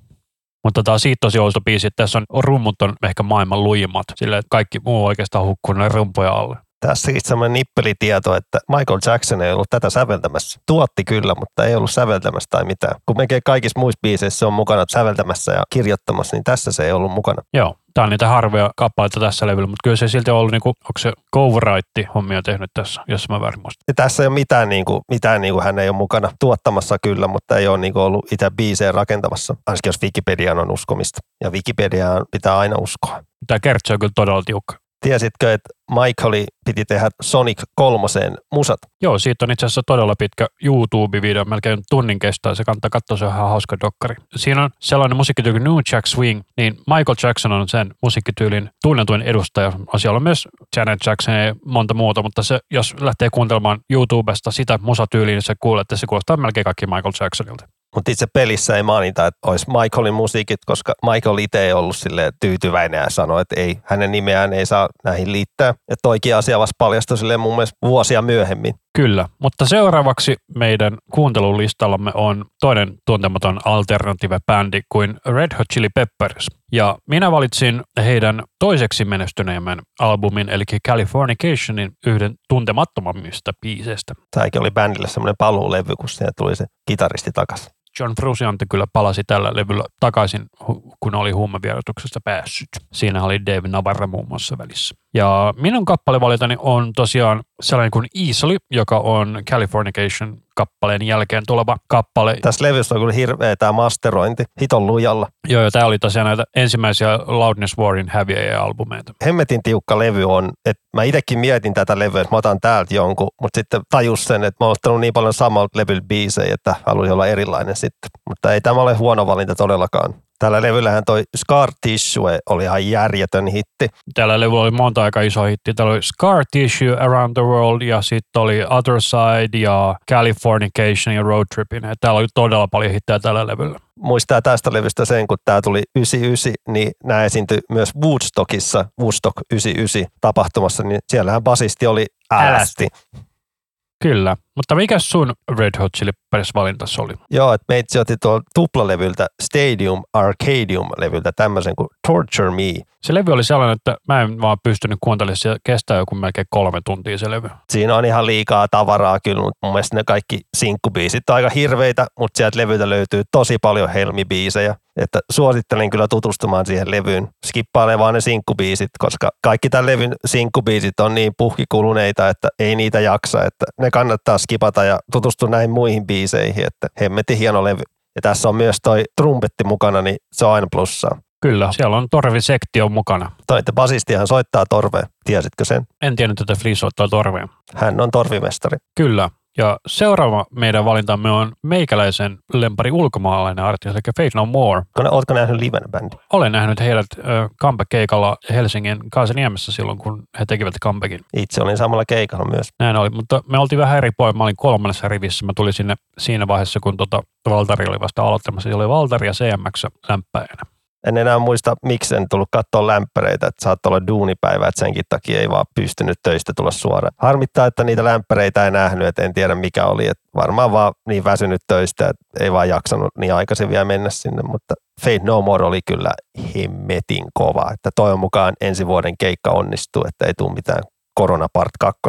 Mutta tämä siitä tosi outo biisi, että tässä on rummut on ehkä maailman lujimmat, sillä kaikki muu oikeastaan hukkuu ne rumpuja alle. Tässä on semmoinen nippelitieto, että Michael Jackson ei ollut tätä säveltämässä. Tuotti kyllä, mutta ei ollut säveltämässä tai mitään. Kun melkein kaikissa muissa biiseissä se on mukana säveltämässä ja kirjoittamassa, niin tässä se ei ollut mukana. Joo, Tämä on niitä harvoja kappaleita tässä levyllä, mutta kyllä se silti on ollut, niin kuin, onko se Coverright hommia tehnyt tässä, jos mä väärin muistan. Ja tässä ei ole mitään, niin kuin, mitään niin kuin hän ei ole mukana tuottamassa kyllä, mutta ei ole niin kuin ollut itse biisejä rakentamassa, ainakin jos Wikipediaan on uskomista. Ja Wikipediaan pitää aina uskoa. Tämä kertsi on kyllä todella tiukka. Tiesitkö, että Michaeli piti tehdä Sonic kolmoseen musat? Joo, siitä on itse asiassa todella pitkä YouTube-video, melkein tunnin kestää. Se kannattaa katsoa, se on ihan hauska dokkari. Siinä on sellainen musiikkityyli New Jack Swing, niin Michael Jackson on sen musiikkityylin tunnetuin edustaja. Siellä on myös Janet Jackson ja monta muuta, mutta se, jos lähtee kuuntelemaan YouTubesta sitä musatyyliä, niin se kuulee, että se kuulostaa melkein kaikki Michael Jacksonilta. Mutta itse pelissä ei mainita, että olisi Michaelin musiikit, koska Michael itse ei ollut sille tyytyväinen ja sanoi, että ei, hänen nimeään ei saa näihin liittää. Ja toikin asia vasta paljastui sille mun mielestä vuosia myöhemmin. Kyllä, mutta seuraavaksi meidän kuuntelulistallamme on toinen tuntematon alternative-bändi kuin Red Hot Chili Peppers. Ja minä valitsin heidän toiseksi menestyneimmän albumin, eli Californicationin yhden tuntemattomammista biiseistä. Tämäkin oli bändille semmoinen paluulevy, kun siihen tuli se kitaristi takaisin. John Frusciante kyllä palasi tällä levyllä takaisin, kun oli huumevierotuksesta päässyt. Siinä oli Dave Navarra muun muassa välissä. Ja minun kappalevalitani on tosiaan sellainen kuin Easily, joka on Californication kappaleen jälkeen tuleva kappale. Tässä levyssä on kyllä hirveä tämä masterointi, hiton lujalla. Joo, ja tämä oli tosiaan näitä ensimmäisiä Loudness Warin häviäjä-albumeita. Hemmetin tiukka levy on, että mä itsekin mietin tätä levyä, että mä otan täältä jonkun, mutta sitten tajus sen, että mä oon ottanut niin paljon samalta levyltä biisejä, että haluaisin olla erilainen sitten. Mutta ei tämä ole huono valinta todellakaan. Tällä levyllähän toi Scar Tissue oli ihan järjetön hitti. Tällä levyllä oli monta aika iso hitti. Täällä oli Scar Tissue Around the World ja sitten oli Other Side ja Californication ja Road Trippin. Täällä oli todella paljon hittejä tällä levyllä. Muistaa tästä levystä sen, kun tämä tuli 99, niin nämä esiintyi myös Woodstockissa, Woodstock 99 tapahtumassa, niin siellähän basisti oli äästi. Kyllä, mutta mikä sun Red Hot Chili Peppers valintas oli? Joo, että meitsi otti tuolta tuplalevyltä Stadium Arcadium-levyltä tämmöisen kuin Torture Me. Se levy oli sellainen, että mä en vaan pystynyt kuuntelemaan, se kestää joku melkein kolme tuntia se levy. Siinä on ihan liikaa tavaraa kyllä, mutta mun mielestä ne kaikki sinkkubiisit on aika hirveitä, mutta sieltä levyltä löytyy tosi paljon helmibiisejä. Että suosittelen kyllä tutustumaan siihen levyyn. Skippailee vaan ne sinkkubiisit, koska kaikki tämän levyn sinkkubiisit on niin puhkikuluneita, että ei niitä jaksa. Että ne kannattaa skipata ja tutustua näihin muihin biiseihin, että hemmetin hieno levy. Ja tässä on myös toi trumpetti mukana, niin se on aina plussaa. Kyllä, siellä on torvisektio mukana. Toi, että basistihan soittaa torvea, tiesitkö sen? En tiennyt, että Flea soittaa torvea. Hän on torvimestari. Kyllä, ja seuraava meidän valintamme on meikäläisen lempari ulkomaalainen artisti, eli Faith No More. Oletko nähnyt liven bändi? Olen nähnyt heidät äh, comeback-keikalla Helsingin Kaasaniemessä silloin, kun he tekivät comebackin. Itse olin samalla keikalla myös. Näin oli, mutta me oltiin vähän eri pois. Mä olin kolmannessa rivissä. Mä tulin sinne siinä vaiheessa, kun tota, Valtari oli vasta aloittamassa. Se oli Valtari ja CMX lämpäjänä en enää muista, miksi en tullut katsoa lämpäreitä, että saattoi olla duunipäivä, että senkin takia ei vaan pystynyt töistä tulla suoraan. Harmittaa, että niitä lämpäreitä ei nähnyt, että en tiedä mikä oli, että varmaan vaan niin väsynyt töistä, että ei vaan jaksanut niin aikaisin vielä mennä sinne, mutta Fade No More oli kyllä hemmetin kova, että toivon mukaan ensi vuoden keikka onnistuu, että ei tule mitään Korona Part 2.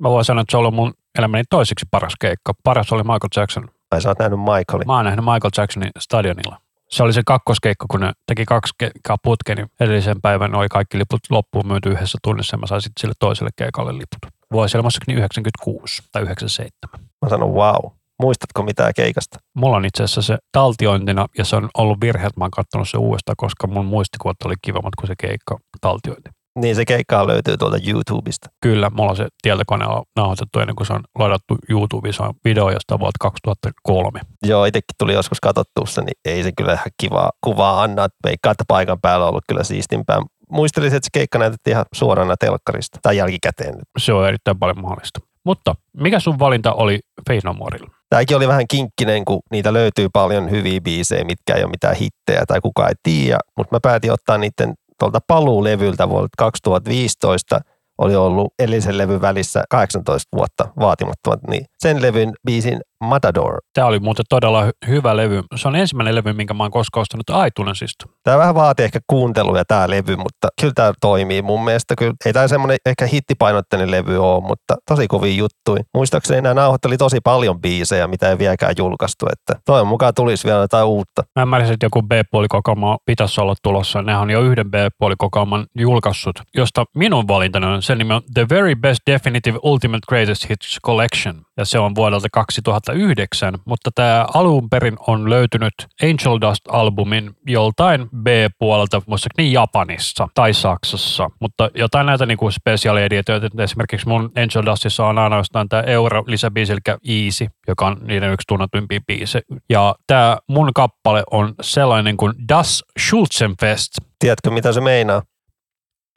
Mä voin sanoa, että se on ollut mun elämäni toiseksi paras keikka. Paras oli Michael Jackson. Ai sä oot nähnyt Michaelin? Mä oon nähnyt Michael Jacksonin stadionilla se oli se kakkoskeikka, kun ne teki kaksi keikkaa putkeen, niin edellisen päivän oli kaikki liput loppuun myyty yhdessä tunnissa ja mä sain sitten sille toiselle keikalle liput. Vuosi muistaakseni 96 tai 97. Mä sanon wow. Muistatko mitään keikasta? Mulla on itse asiassa se taltiointina ja se on ollut virhe, että mä oon katsonut se uudestaan, koska mun muistikuvat oli kivammat kuin se keikka taltiointi. Niin se keikka löytyy tuolta YouTubesta. Kyllä, mulla on se tietokoneella nauhoitettu ennen kuin se on ladattu YouTubeen. Se on video josta vuotta 2003. Joo, itsekin tuli joskus katsottua se, niin ei se kyllä ihan kivaa kuvaa anna. Veikkaa, että paikan päällä on ollut kyllä siistimpää. Muistelisin, että se keikka näytettiin ihan suorana telkkarista tai jälkikäteen. Se on erittäin paljon mahdollista. Mutta mikä sun valinta oli Faith No Morella? Tämäkin oli vähän kinkkinen, kun niitä löytyy paljon hyviä biisejä, mitkä ei ole mitään hittejä tai kukaan ei tiedä. Mutta mä päätin ottaa niiden tuolta paluulevyltä vuodelta 2015 oli ollut edellisen levyn välissä 18 vuotta vaatimattomat, niin sen levyn biisin Matador. Tämä oli muuten todella hy- hyvä levy. Se on ensimmäinen levy, minkä mä oon koskaan ostanut iTunesista. Tämä vähän vaatii ehkä kuunteluja tämä levy, mutta kyllä tämä toimii mun mielestä. Kyllä, ei tämä semmoinen ehkä hittipainotteinen levy ole, mutta tosi kovin juttui. Muistaakseni nämä nauhoitteli tosi paljon biisejä, mitä ei vieläkään julkaistu, että toivon mukaan tulisi vielä jotain uutta. Mä ymmärsin, että joku B-puolikokoelma pitäisi olla tulossa. Ne on jo yhden B-puolikokoelman julkaissut, josta minun valintani on, sen nimi on The Very Best Definitive Ultimate Greatest Hits Collection. Ja se on vuodelta 2009, mutta tämä alun perin on löytynyt Angel Dust-albumin joltain B-puolelta, muistaakseni Japanissa tai Saksassa. Mutta jotain näitä niinku special editioita, esimerkiksi mun Angel Dustissa on ainoastaan tämä Euro-lisäbiisi, eli Easy, joka on niiden yksi tunnetuimpia biisi. Ja tämä mun kappale on sellainen kuin Das Schulzenfest. Tiedätkö, mitä se meinaa?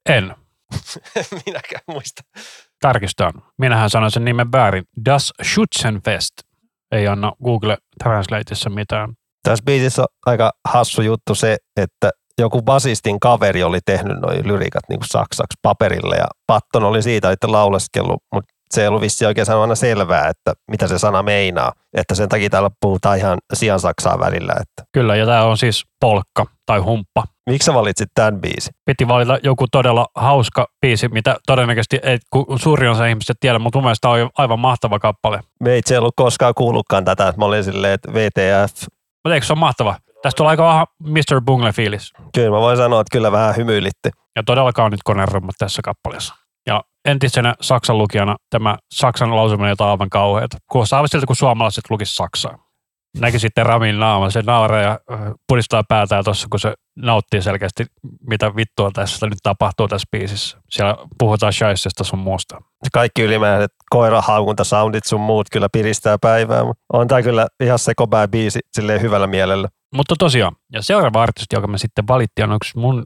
En. Minäkään muista. Tarkistan. Minähän sanon sen nimen väärin. Das Schutzenfest. Ei anna Google Translateissa mitään. Tässä biisissä on aika hassu juttu se, että joku basistin kaveri oli tehnyt noin lyrikat niin kuin saksaksi paperille ja Patton oli siitä että lauleskellut, mutta se ei ollut vissi oikein sanoa aina selvää, että mitä se sana meinaa. Että sen takia täällä puhutaan ihan sian saksaa välillä. Että. Kyllä, ja tämä on siis polkka tai humppa. Miksi sä valitsit tämän biisin? Piti valita joku todella hauska biisi, mitä todennäköisesti ei kun suurin osa ihmiset tiedä, mutta mun mielestä on aivan mahtava kappale. Me itse ollut koskaan kuullutkaan tätä. Mä olin silleen, että VTF. Mutta eikö se ole mahtava? Tästä tulee aika vähän Mr. Bungle-fiilis. Kyllä mä voin sanoa, että kyllä vähän hymyilitti. Ja todella kaunit konerummat tässä kappaleessa. Ja entisenä Saksan lukijana tämä Saksan lausuminen on aivan kauheata. Kuulostaa aivan siltä, kun suomalaiset lukis Saksaa. Näki sitten Ramin naama, se nauraa ja pudistaa päätään tuossa, kun se nauttii selkeästi, mitä vittua tässä nyt tapahtuu tässä biisissä. Siellä puhutaan shaisesta sun muusta. Kaikki ylimääräiset koirahaukuntasoundit sun muut kyllä piristää päivää, mutta on tää kyllä ihan sekopää biisi silleen hyvällä mielellä. Mutta tosiaan, ja seuraava artisti, joka me sitten valittiin, on yksi mun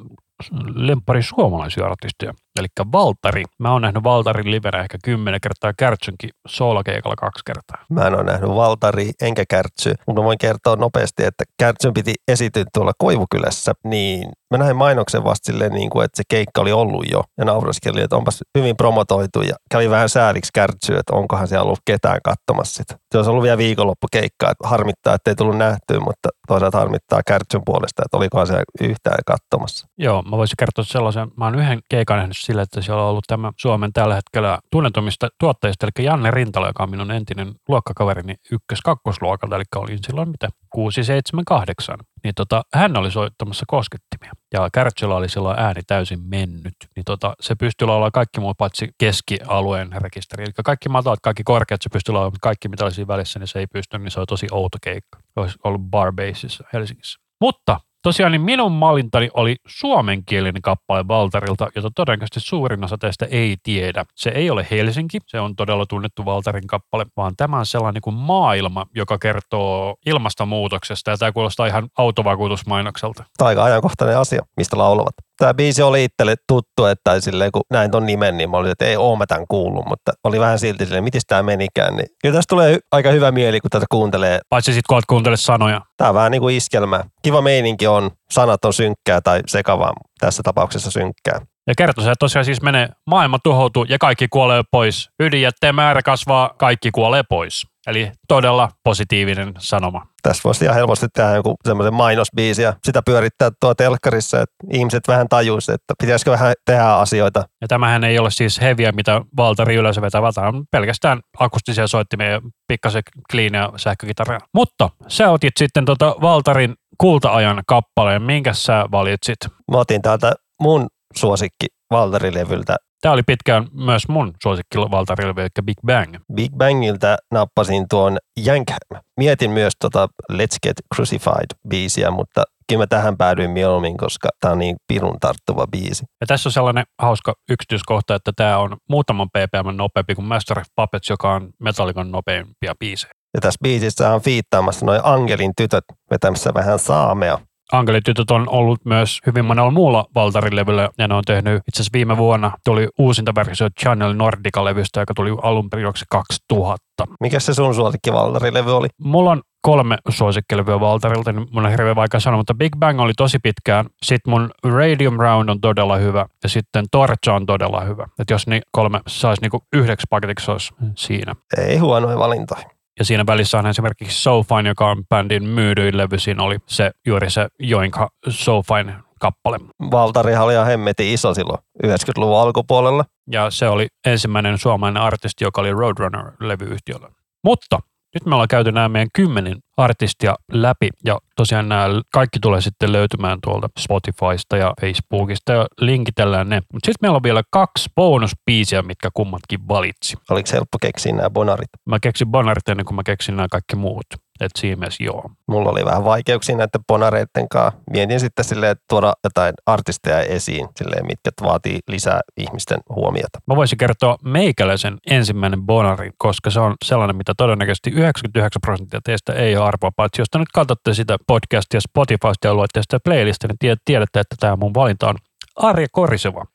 lempari suomalaisia artisteja, eli Valtari. Mä oon nähnyt Valtarin livenä ehkä kymmenen kertaa, Kärtsynkin soolakeikalla kaksi kertaa. Mä en ole nähnyt Valtari enkä Kärtsy, mutta voin kertoa nopeasti, että Kärtsyn piti esityä tuolla Koivukylässä, niin mä näin mainoksen vasta silleen, niin kuin, että se keikka oli ollut jo ja nauraskeli, että onpas hyvin promotoitu ja kävi vähän sääliksi Kärtsy, että onkohan siellä ollut ketään katsomassa sitä. Se olisi ollut vielä viikonloppukeikka, että harmittaa, että ei tullut nähtyä, mutta toisaalta harmittaa Kärtsyn puolesta, että olikohan siellä yhtään katsomassa. Joo, mä voisin kertoa sellaisen. Mä oon yhden keikan nähnyt sillä, että siellä on ollut tämä Suomen tällä hetkellä tunnetumista tuottajista, eli Janne Rintala, joka on minun entinen luokkakaverini ykkös-kakkosluokalta, eli olin silloin mitä, 6, 7, 8. Niin tota, hän oli soittamassa koskettimia ja Kärtsyllä oli silloin ääni täysin mennyt. Niin tota, se pystyi olla kaikki muu paitsi keskialueen rekisteri. Eli kaikki matalat, kaikki korkeat se pystyi mutta kaikki mitä oli siinä välissä, niin se ei pysty, niin se oli tosi outo keikka. Olisi ollut Barbaseissa Helsingissä. Mutta Tosiaan niin minun malintani oli suomenkielinen kappale Valtarilta, jota todennäköisesti suurin osa teistä ei tiedä. Se ei ole Helsinki, se on todella tunnettu Valtarin kappale, vaan tämä on sellainen kuin maailma, joka kertoo ilmastonmuutoksesta ja tämä kuulostaa ihan autovakuutusmainokselta. Tämä on aika ajankohtainen asia, mistä laulavat. Tämä biisi oli itselle tuttu, että silleen, kun näin ton nimen, niin mä olin, että ei oo mä tämän kuullut, mutta oli vähän silti silleen, miten tämä menikään. Niin kyllä tästä tulee aika hyvä mieli, kun tätä kuuntelee. Paitsi sitten kun olet kuuntele sanoja. Tämä on vähän niin kuin iskelmä. Kiva meininki on, sanat on synkkää tai sekavaa, tässä tapauksessa synkkää. Ja kertoo se, että tosiaan siis menee, maailma tuhoutuu ja kaikki kuolee pois. Ydinjätteen määrä kasvaa, kaikki kuolee pois. Eli todella positiivinen sanoma. Tässä voisi ihan helposti tehdä joku semmoisen mainosbiisi ja sitä pyörittää tuo telkkarissa, että ihmiset vähän tajuisi, että pitäisikö vähän tehdä asioita. Ja tämähän ei ole siis heviä, mitä Valtari yleensä vetää, vaan on pelkästään akustisia soittimia ja pikkasen kliinia sähkökitaraa. Mutta sä otit sitten tota Valtarin kulta-ajan kappaleen. Minkä sä valitsit? Mä otin täältä mun suosikki Valtarilevyltä Tämä oli pitkään myös mun suosikki valtarilvi, eli Big Bang. Big Bangiltä nappasin tuon Yankham. Mietin myös tota Let's Get Crucified-biisiä, mutta kyllä mä tähän päädyin mieluummin, koska tämä on niin pirun tarttuva biisi. Ja tässä on sellainen hauska yksityiskohta, että tämä on muutaman ppm nopeampi kuin Master of Puppets, joka on Metallicon nopeimpia biisejä. Ja tässä biisissä on fiittaamassa noin Angelin tytöt vetämässä vähän saamea. Angelitytöt on ollut myös hyvin monella muulla Valtarin-levyllä, ja ne on tehnyt itse asiassa viime vuonna tuli uusinta versio Channel Nordica-levystä, joka tuli alun perin 2000. Mikä se sun suosikki Valtarin-levy oli? Mulla on kolme suosikkilevyä Valtarilta, niin mun on hirveän vaikea sanoa, mutta Big Bang oli tosi pitkään. Sitten mun Radium Round on todella hyvä ja sitten Torcha on todella hyvä. Että jos niin kolme saisi niinku yhdeksi paketiksi, olisi siinä. Ei huonoja valintoja. Ja siinä välissä on esimerkiksi So Fine, joka on bändin myydyin levy. Siinä oli se, juuri se Joinka So Fine kappale. Valtarihan oli ihan hemmetin iso silloin 90-luvun alkupuolella. Ja se oli ensimmäinen suomalainen artisti, joka oli Roadrunner-levyyhtiöllä. Mutta nyt me ollaan käyty nämä meidän kymmenen artistia läpi ja tosiaan nämä kaikki tulee sitten löytymään tuolta Spotifysta ja Facebookista ja linkitellään ne. Mutta sitten meillä on vielä kaksi bonusbiisiä, mitkä kummatkin valitsi. Oliko helppo keksiä nämä bonarit? Mä keksin bonarit ennen kuin mä keksin nämä kaikki muut. Et siinä mielessä joo. Mulla oli vähän vaikeuksia näiden bonareiden kanssa. Mietin sitten silleen, että tuoda jotain artisteja esiin, silleen, mitkä vaatii lisää ihmisten huomiota. Mä voisin kertoa meikäläisen ensimmäinen bonari, koska se on sellainen, mitä todennäköisesti 99 prosenttia teistä ei ole arvoa. Paitsi jos te nyt katsotte sitä podcastia Spotifysta ja luette sitä playlistia, niin tiedätte, että tämä mun valinta on Arja Koriseva.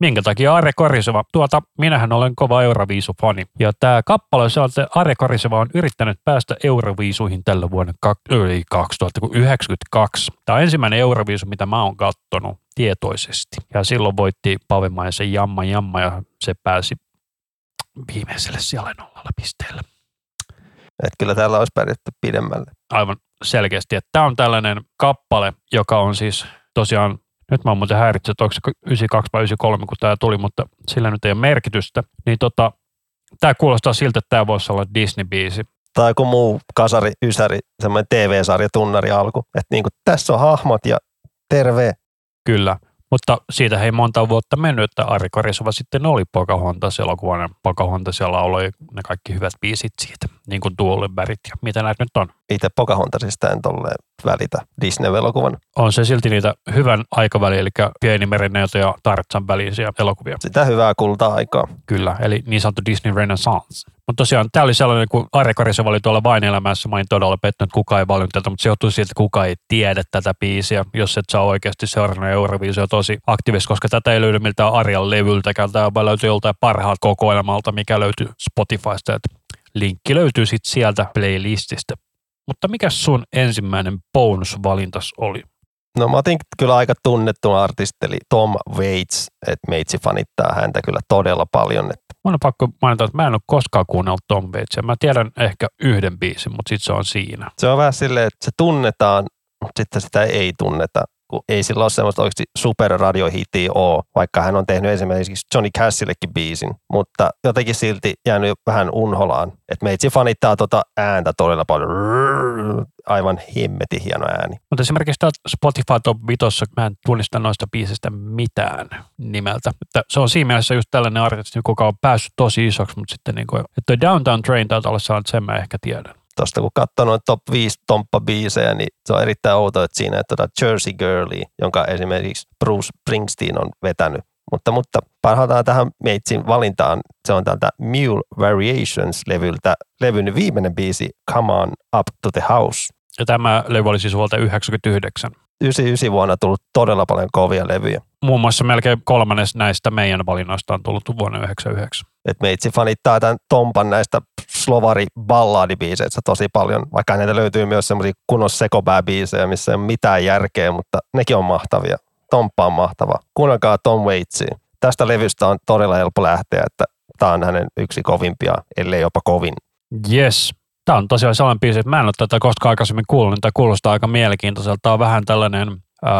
Minkä takia Are Koriseva? Tuota, minähän olen kova Euroviisu-fani. Ja tämä kappale se on, että Are Koriseva on yrittänyt päästä Euroviisuihin tällä vuonna 2092. Tämä on ensimmäinen Euroviisu, mitä mä oon kattonut tietoisesti. Ja silloin voitti Pavemaisen Jamma Jamma ja se pääsi viimeiselle siellä nollalla pisteellä. Että kyllä täällä olisi pärjätty pidemmälle. Aivan selkeästi. Että tämä on tällainen kappale, joka on siis tosiaan nyt mä oon muuten häiritse, että onko se 92 vai 93, kun tämä tuli, mutta sillä nyt ei ole merkitystä. Niin tota, tämä kuulostaa siltä, että tämä voisi olla Disney-biisi. Tai joku muu kasari, ysäri, semmoinen TV-sarja, tunnari alku. Että niin kuin, tässä on hahmot ja terve. Kyllä. Mutta siitä ei monta vuotta mennyt, että Ari Korisova sitten oli Pocahontas elokuvan. Pocahontas ja lauloi ne kaikki hyvät biisit siitä, niin kuin Tuulenbergit ja mitä näitä nyt on. Itse Pocahontasista en tolleen välitä Disney-elokuvan. On se silti niitä hyvän aikaväli, eli Pieni merenneito ja Tartsan välisiä elokuvia. Sitä hyvää kulta-aikaa. Kyllä, eli niin sanottu Disney Renaissance. Mutta tosiaan tämä oli sellainen, kun Arja Kariseva oli tuolla vain elämässä, mä olin todella pettynyt, että kukaan ei valinnut tätä, mutta se johtuu siitä, että kukaan ei tiedä tätä biisiä, jos et saa oikeasti seurannut Euroviisua tosi aktiivisesti, koska tätä ei löydy miltään Arjan levyltäkään, tämä löytyy joltain parhaat kokoelmalta, mikä löytyy Spotifysta, että linkki löytyy sitten sieltä playlististä. Mutta mikä sun ensimmäinen bonus-valintas oli? No mä otin kyllä aika tunnettu artisteli Tom Waits, että meitsi fanittaa häntä kyllä todella paljon. Että Mun on pakko mainita, että mä en ole koskaan kuunnellut Tom Waitsia. Mä tiedän ehkä yhden biisin, mutta sitten se on siinä. Se on vähän silleen, että se tunnetaan, mutta sitten sitä ei tunneta kun ei sillä ole semmoista oikeasti superradiohitiä ole, vaikka hän on tehnyt esimerkiksi Johnny Cashillekin biisin, mutta jotenkin silti jäänyt vähän unholaan. Että meitsi fanittaa tota ääntä todella paljon. Aivan himmetin hieno ääni. Mutta esimerkiksi täältä Spotify Top 5, mä en tunnista noista biisistä mitään nimeltä. Että se on siinä mielessä just tällainen artisti, joka on päässyt tosi isoksi, mutta sitten niin kuin, että Downtown Train taitaa olla sellainen, että sen mä ehkä tiedän tuosta kun katsoo noin top 5 tomppa-biisejä, niin se on erittäin outo, että siinä että tuota Jersey Girlie, jonka esimerkiksi Bruce Springsteen on vetänyt. Mutta, mutta parhailtaan tähän meitsin valintaan, se on tältä Mule Variations-levyltä levyn viimeinen biisi Come On Up to the House. Ja tämä levy oli siis vuolta 99. 99 vuonna tullut todella paljon kovia levyjä. Muun muassa melkein kolmannes näistä meidän valinnoista on tullut vuonna 1999. Et meitsi fanittaa tämän Tompan näistä slovari balladibiiseistä tosi paljon, vaikka näitä löytyy myös semmoisia kunnon sekopääbiisejä, missä ei ole mitään järkeä, mutta nekin on mahtavia. Tomppa on mahtava. Kuunnelkaa Tom Waitsia. Tästä levystä on todella helppo lähteä, että tämä on hänen yksi kovimpia, ellei jopa kovin. Yes. Tämä on tosiaan sellainen biisi, että mä en ole tätä koskaan aikaisemmin kuullut, tämä kuulostaa aika mielenkiintoiselta. Tämä on vähän tällainen äh,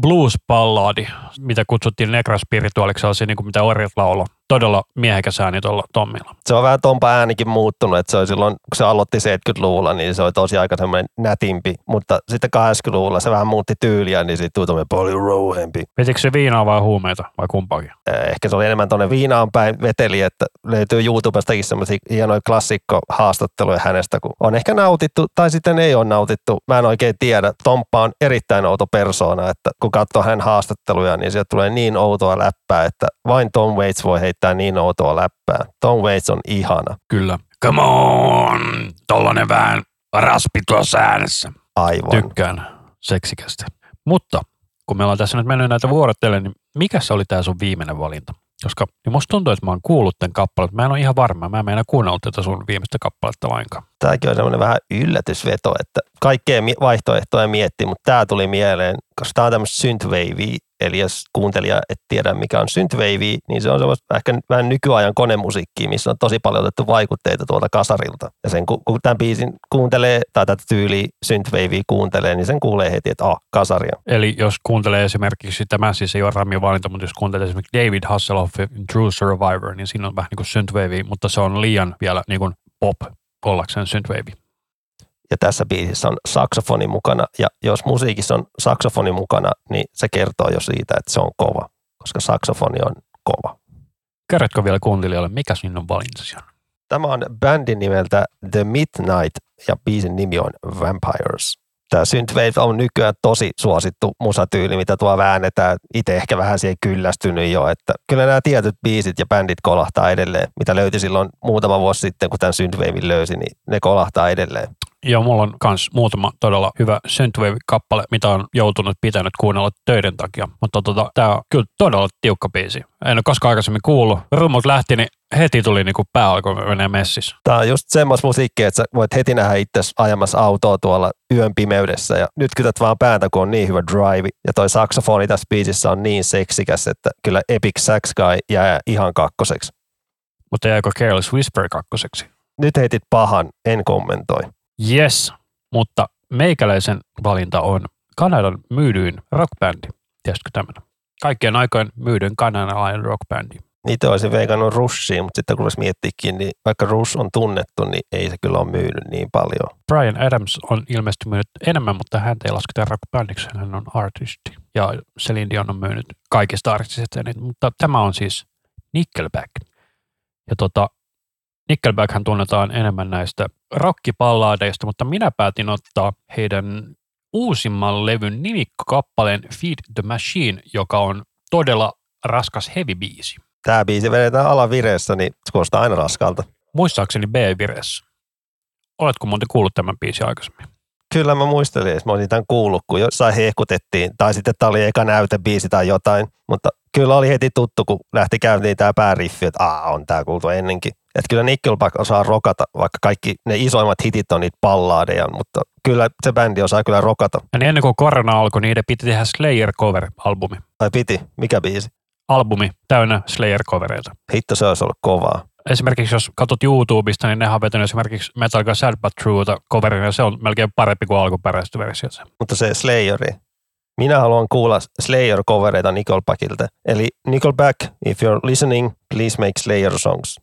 blues-balladi, mitä kutsuttiin negraspirituaaliksi, niin kuin mitä orjat laulo todella miehekäs ääni tuolla Tommilla. Se on vähän Tompa äänikin muuttunut, että se oli silloin, kun se aloitti 70-luvulla, niin se oli tosi aika semmoinen nätimpi, mutta sitten 80-luvulla se vähän muutti tyyliä, niin sitten tuli paljon rouhempi. Vetikö se viinaa vai huumeita vai kumpaakin? Ehkä se oli enemmän tuonne viinaan päin veteli, että löytyy YouTubestakin semmoisia hienoja klassikko-haastatteluja hänestä, kun on ehkä nautittu tai sitten ei ole nautittu. Mä en oikein tiedä. Tomppa on erittäin outo persoona, että kun katsoo hänen haastatteluja, niin sieltä tulee niin outoa läppää, että vain Tom Waits voi heittää niin outoa läppää. Tom Waits on ihana. Kyllä. Come on! Tollanen vähän raspi tuossa äänessä. Aivan. Tykkään seksikästä. Mutta kun me ollaan tässä nyt mennyt näitä vuorottelemaan, niin mikä se oli tämä sun viimeinen valinta? Koska niin musta tuntuu, että mä oon kuullut tämän kappaleen, mä en ole ihan varma. Mä en meinaa kuunnella tätä sun viimeistä kappaletta lainkaan. Tämäkin on semmoinen vähän yllätysveto, että kaikkea vaihtoehtoja mietti, mutta tämä tuli mieleen, koska tämä on tämmöistä synthwavea, Eli jos kuuntelija et tiedä, mikä on synthwave, niin se on semmoista ehkä vähän nykyajan konemusiikkia, missä on tosi paljon otettu vaikutteita tuolta kasarilta. Ja sen, kun, tämän biisin kuuntelee, tai tätä tyyliä synthwave kuuntelee, niin sen kuulee heti, että ah, kasaria. Eli jos kuuntelee esimerkiksi, tämä siis ei ole Ramin valinta, mutta jos kuuntelee esimerkiksi David Hasselhoffin True Survivor, niin siinä on vähän niin kuin synthwave, mutta se on liian vielä niin kuin pop ollakseen synthwave. Ja tässä biisissä on saksofoni mukana, ja jos musiikissa on saksofoni mukana, niin se kertoo jo siitä, että se on kova, koska saksofoni on kova. Kerrotko vielä kuuntelijoille, mikä sinun valintasi on? Tämä on bändin nimeltä The Midnight, ja biisin nimi on Vampires tämä synthwave on nykyään tosi suosittu musatyyli, mitä tuo väännetään. Itse ehkä vähän siihen kyllästynyt jo, että kyllä nämä tietyt biisit ja bändit kolahtaa edelleen, mitä löyti silloin muutama vuosi sitten, kun tämän synthwavein löysi, niin ne kolahtaa edelleen. Ja mulla on myös muutama todella hyvä Synthwave-kappale, mitä on joutunut pitänyt kuunnella töiden takia. Mutta tota, tämä on kyllä todella tiukka biisi. En ole koskaan aikaisemmin kuullut. Rummut lähti, niin heti tuli niinku pää alkoi menee messissä. Tämä on just semmoista musiikkia, että sä voit heti nähdä itse ajamassa autoa tuolla yön pimeydessä ja nyt kytät vaan päätä, kun on niin hyvä drive. Ja toi saksofoni tässä biisissä on niin seksikäs, että kyllä Epic Sax Guy jää ihan kakkoseksi. Mutta jääkö Careless Whisper kakkoseksi? Nyt heitit pahan, en kommentoi. Yes, mutta meikäläisen valinta on Kanadan myydyin rockbändi. Tiesitkö tämmöinen? Kaikkien aikojen myydyin kanadalainen rockbändi. Niitä olisi veikannut Rushiin, mutta sitten kun olisi miettiäkin, niin vaikka Rush on tunnettu, niin ei se kyllä ole myynyt niin paljon. Brian Adams on ilmeisesti myynyt enemmän, mutta hän ei lasketa rockbändiksi, hän on artisti. Ja Celine Dion on myynyt kaikista artistista mutta tämä on siis Nickelback. Ja tota, Nickelbackhän tunnetaan enemmän näistä rockipallaadeista, mutta minä päätin ottaa heidän uusimman levyn nimikkokappaleen Feed the Machine, joka on todella raskas heavy-biisi. Tämä biisi vedetään alavireessä, niin se kuulostaa aina raskalta. Muistaakseni B-vireessä. Oletko muuten kuullut tämän biisin aikaisemmin? Kyllä mä muistelin, että mä olin tämän kuullut, kun jossain hehkutettiin, tai sitten tämä oli eka näytebiisi tai jotain, mutta kyllä oli heti tuttu, kun lähti käyntiin tämä pääriffi, että Aa, on tämä kuultu ennenkin. Että kyllä Nickelback osaa rokata, vaikka kaikki ne isoimmat hitit on niitä pallaadeja, mutta kyllä se bändi osaa kyllä rokata. Ja niin ennen kuin korona alkoi, niin niiden piti tehdä Slayer cover-albumi. Tai piti? Mikä biisi? Albumi täynnä Slayer-covereita. Hitto, se olisi ollut kovaa. Esimerkiksi jos katsot YouTubesta, niin ne on vetänyt esimerkiksi Metallica Sad But True'ta coverina, ja se on melkein parempi kuin alkuperäisestä versiosta. Mutta se Slayeri, minä haluan kuulla Slayer-covereita Nickelbackilta. Eli Nickelback, if you're listening, please make Slayer songs.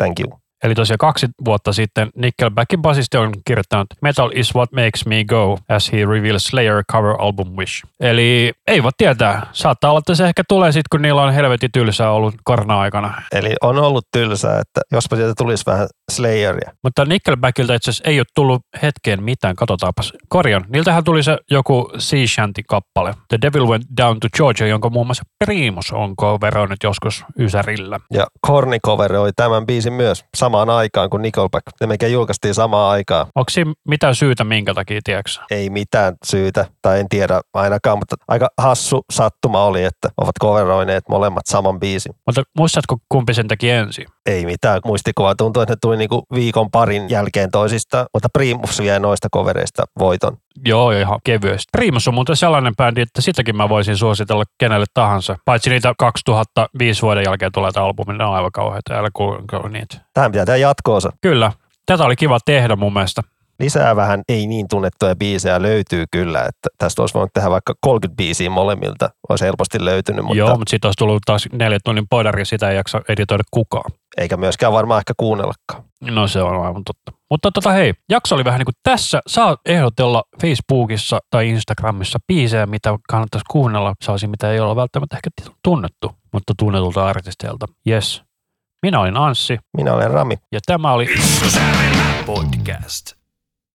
Thank you. Eli tosiaan kaksi vuotta sitten Nickelbackin basisti on kirjoittanut Metal is what makes me go as he reveals Slayer cover album Wish. Eli ei voi tietää. Saattaa olla, että se ehkä tulee sitten, kun niillä on helvetin tylsää ollut korona-aikana. Eli on ollut tylsää, että jospa sieltä tulisi vähän Slayeria. Mutta Nickelbackilta itse asiassa ei ole tullut hetkeen mitään. Katsotaanpas. Korjan. Niiltähän tuli se joku Sea Shanty-kappale. The Devil Went Down to Georgia, jonka muun muassa Primus on coveroinut joskus Ysärillä. Ja Korni coveroi tämän biisin myös samaan aikaan kuin Nickelback. Ne mekin julkaistiin samaan aikaan. Onko siinä mitään syytä, minkä takia, tiedätkö? Ei mitään syytä, tai en tiedä ainakaan, mutta aika hassu sattuma oli, että ovat coveroineet molemmat saman biisin. Mutta muistatko, kumpi sen teki ensin? Ei mitään muistikuva. Tuntuu, että ne tuli niinku viikon parin jälkeen toisista, mutta Primus vie noista kovereista voiton. Joo, ihan kevyesti. Primus on muuten sellainen bändi, että sitäkin mä voisin suositella kenelle tahansa. Paitsi niitä 2005 vuoden jälkeen tulee albumi, ne on aivan kauheita, älä kuunnella niitä. Tähän pitää tehdä jatkoosa. Kyllä. Tätä oli kiva tehdä mun mielestä. Lisää vähän ei niin tunnettuja biisejä löytyy kyllä, että tästä olisi voinut tehdä vaikka 30 biisiä molemmilta, olisi helposti löytynyt. Mutta... Joo, mutta sitten olisi tullut taas neljä tunnin podari sitä ei jaksa editoida kukaan. Eikä myöskään varmaan ehkä kuunnellakaan. No se on aivan totta. Mutta tota hei, jakso oli vähän niin kuin tässä. Saa ehdotella Facebookissa tai Instagramissa biisejä, mitä kannattaisi kuunnella. Saisi, mitä ei ole välttämättä ehkä tunnettu, mutta tunnetulta artisteilta. Yes. Minä olin Anssi. Minä olen Rami. Ja tämä oli Podcast.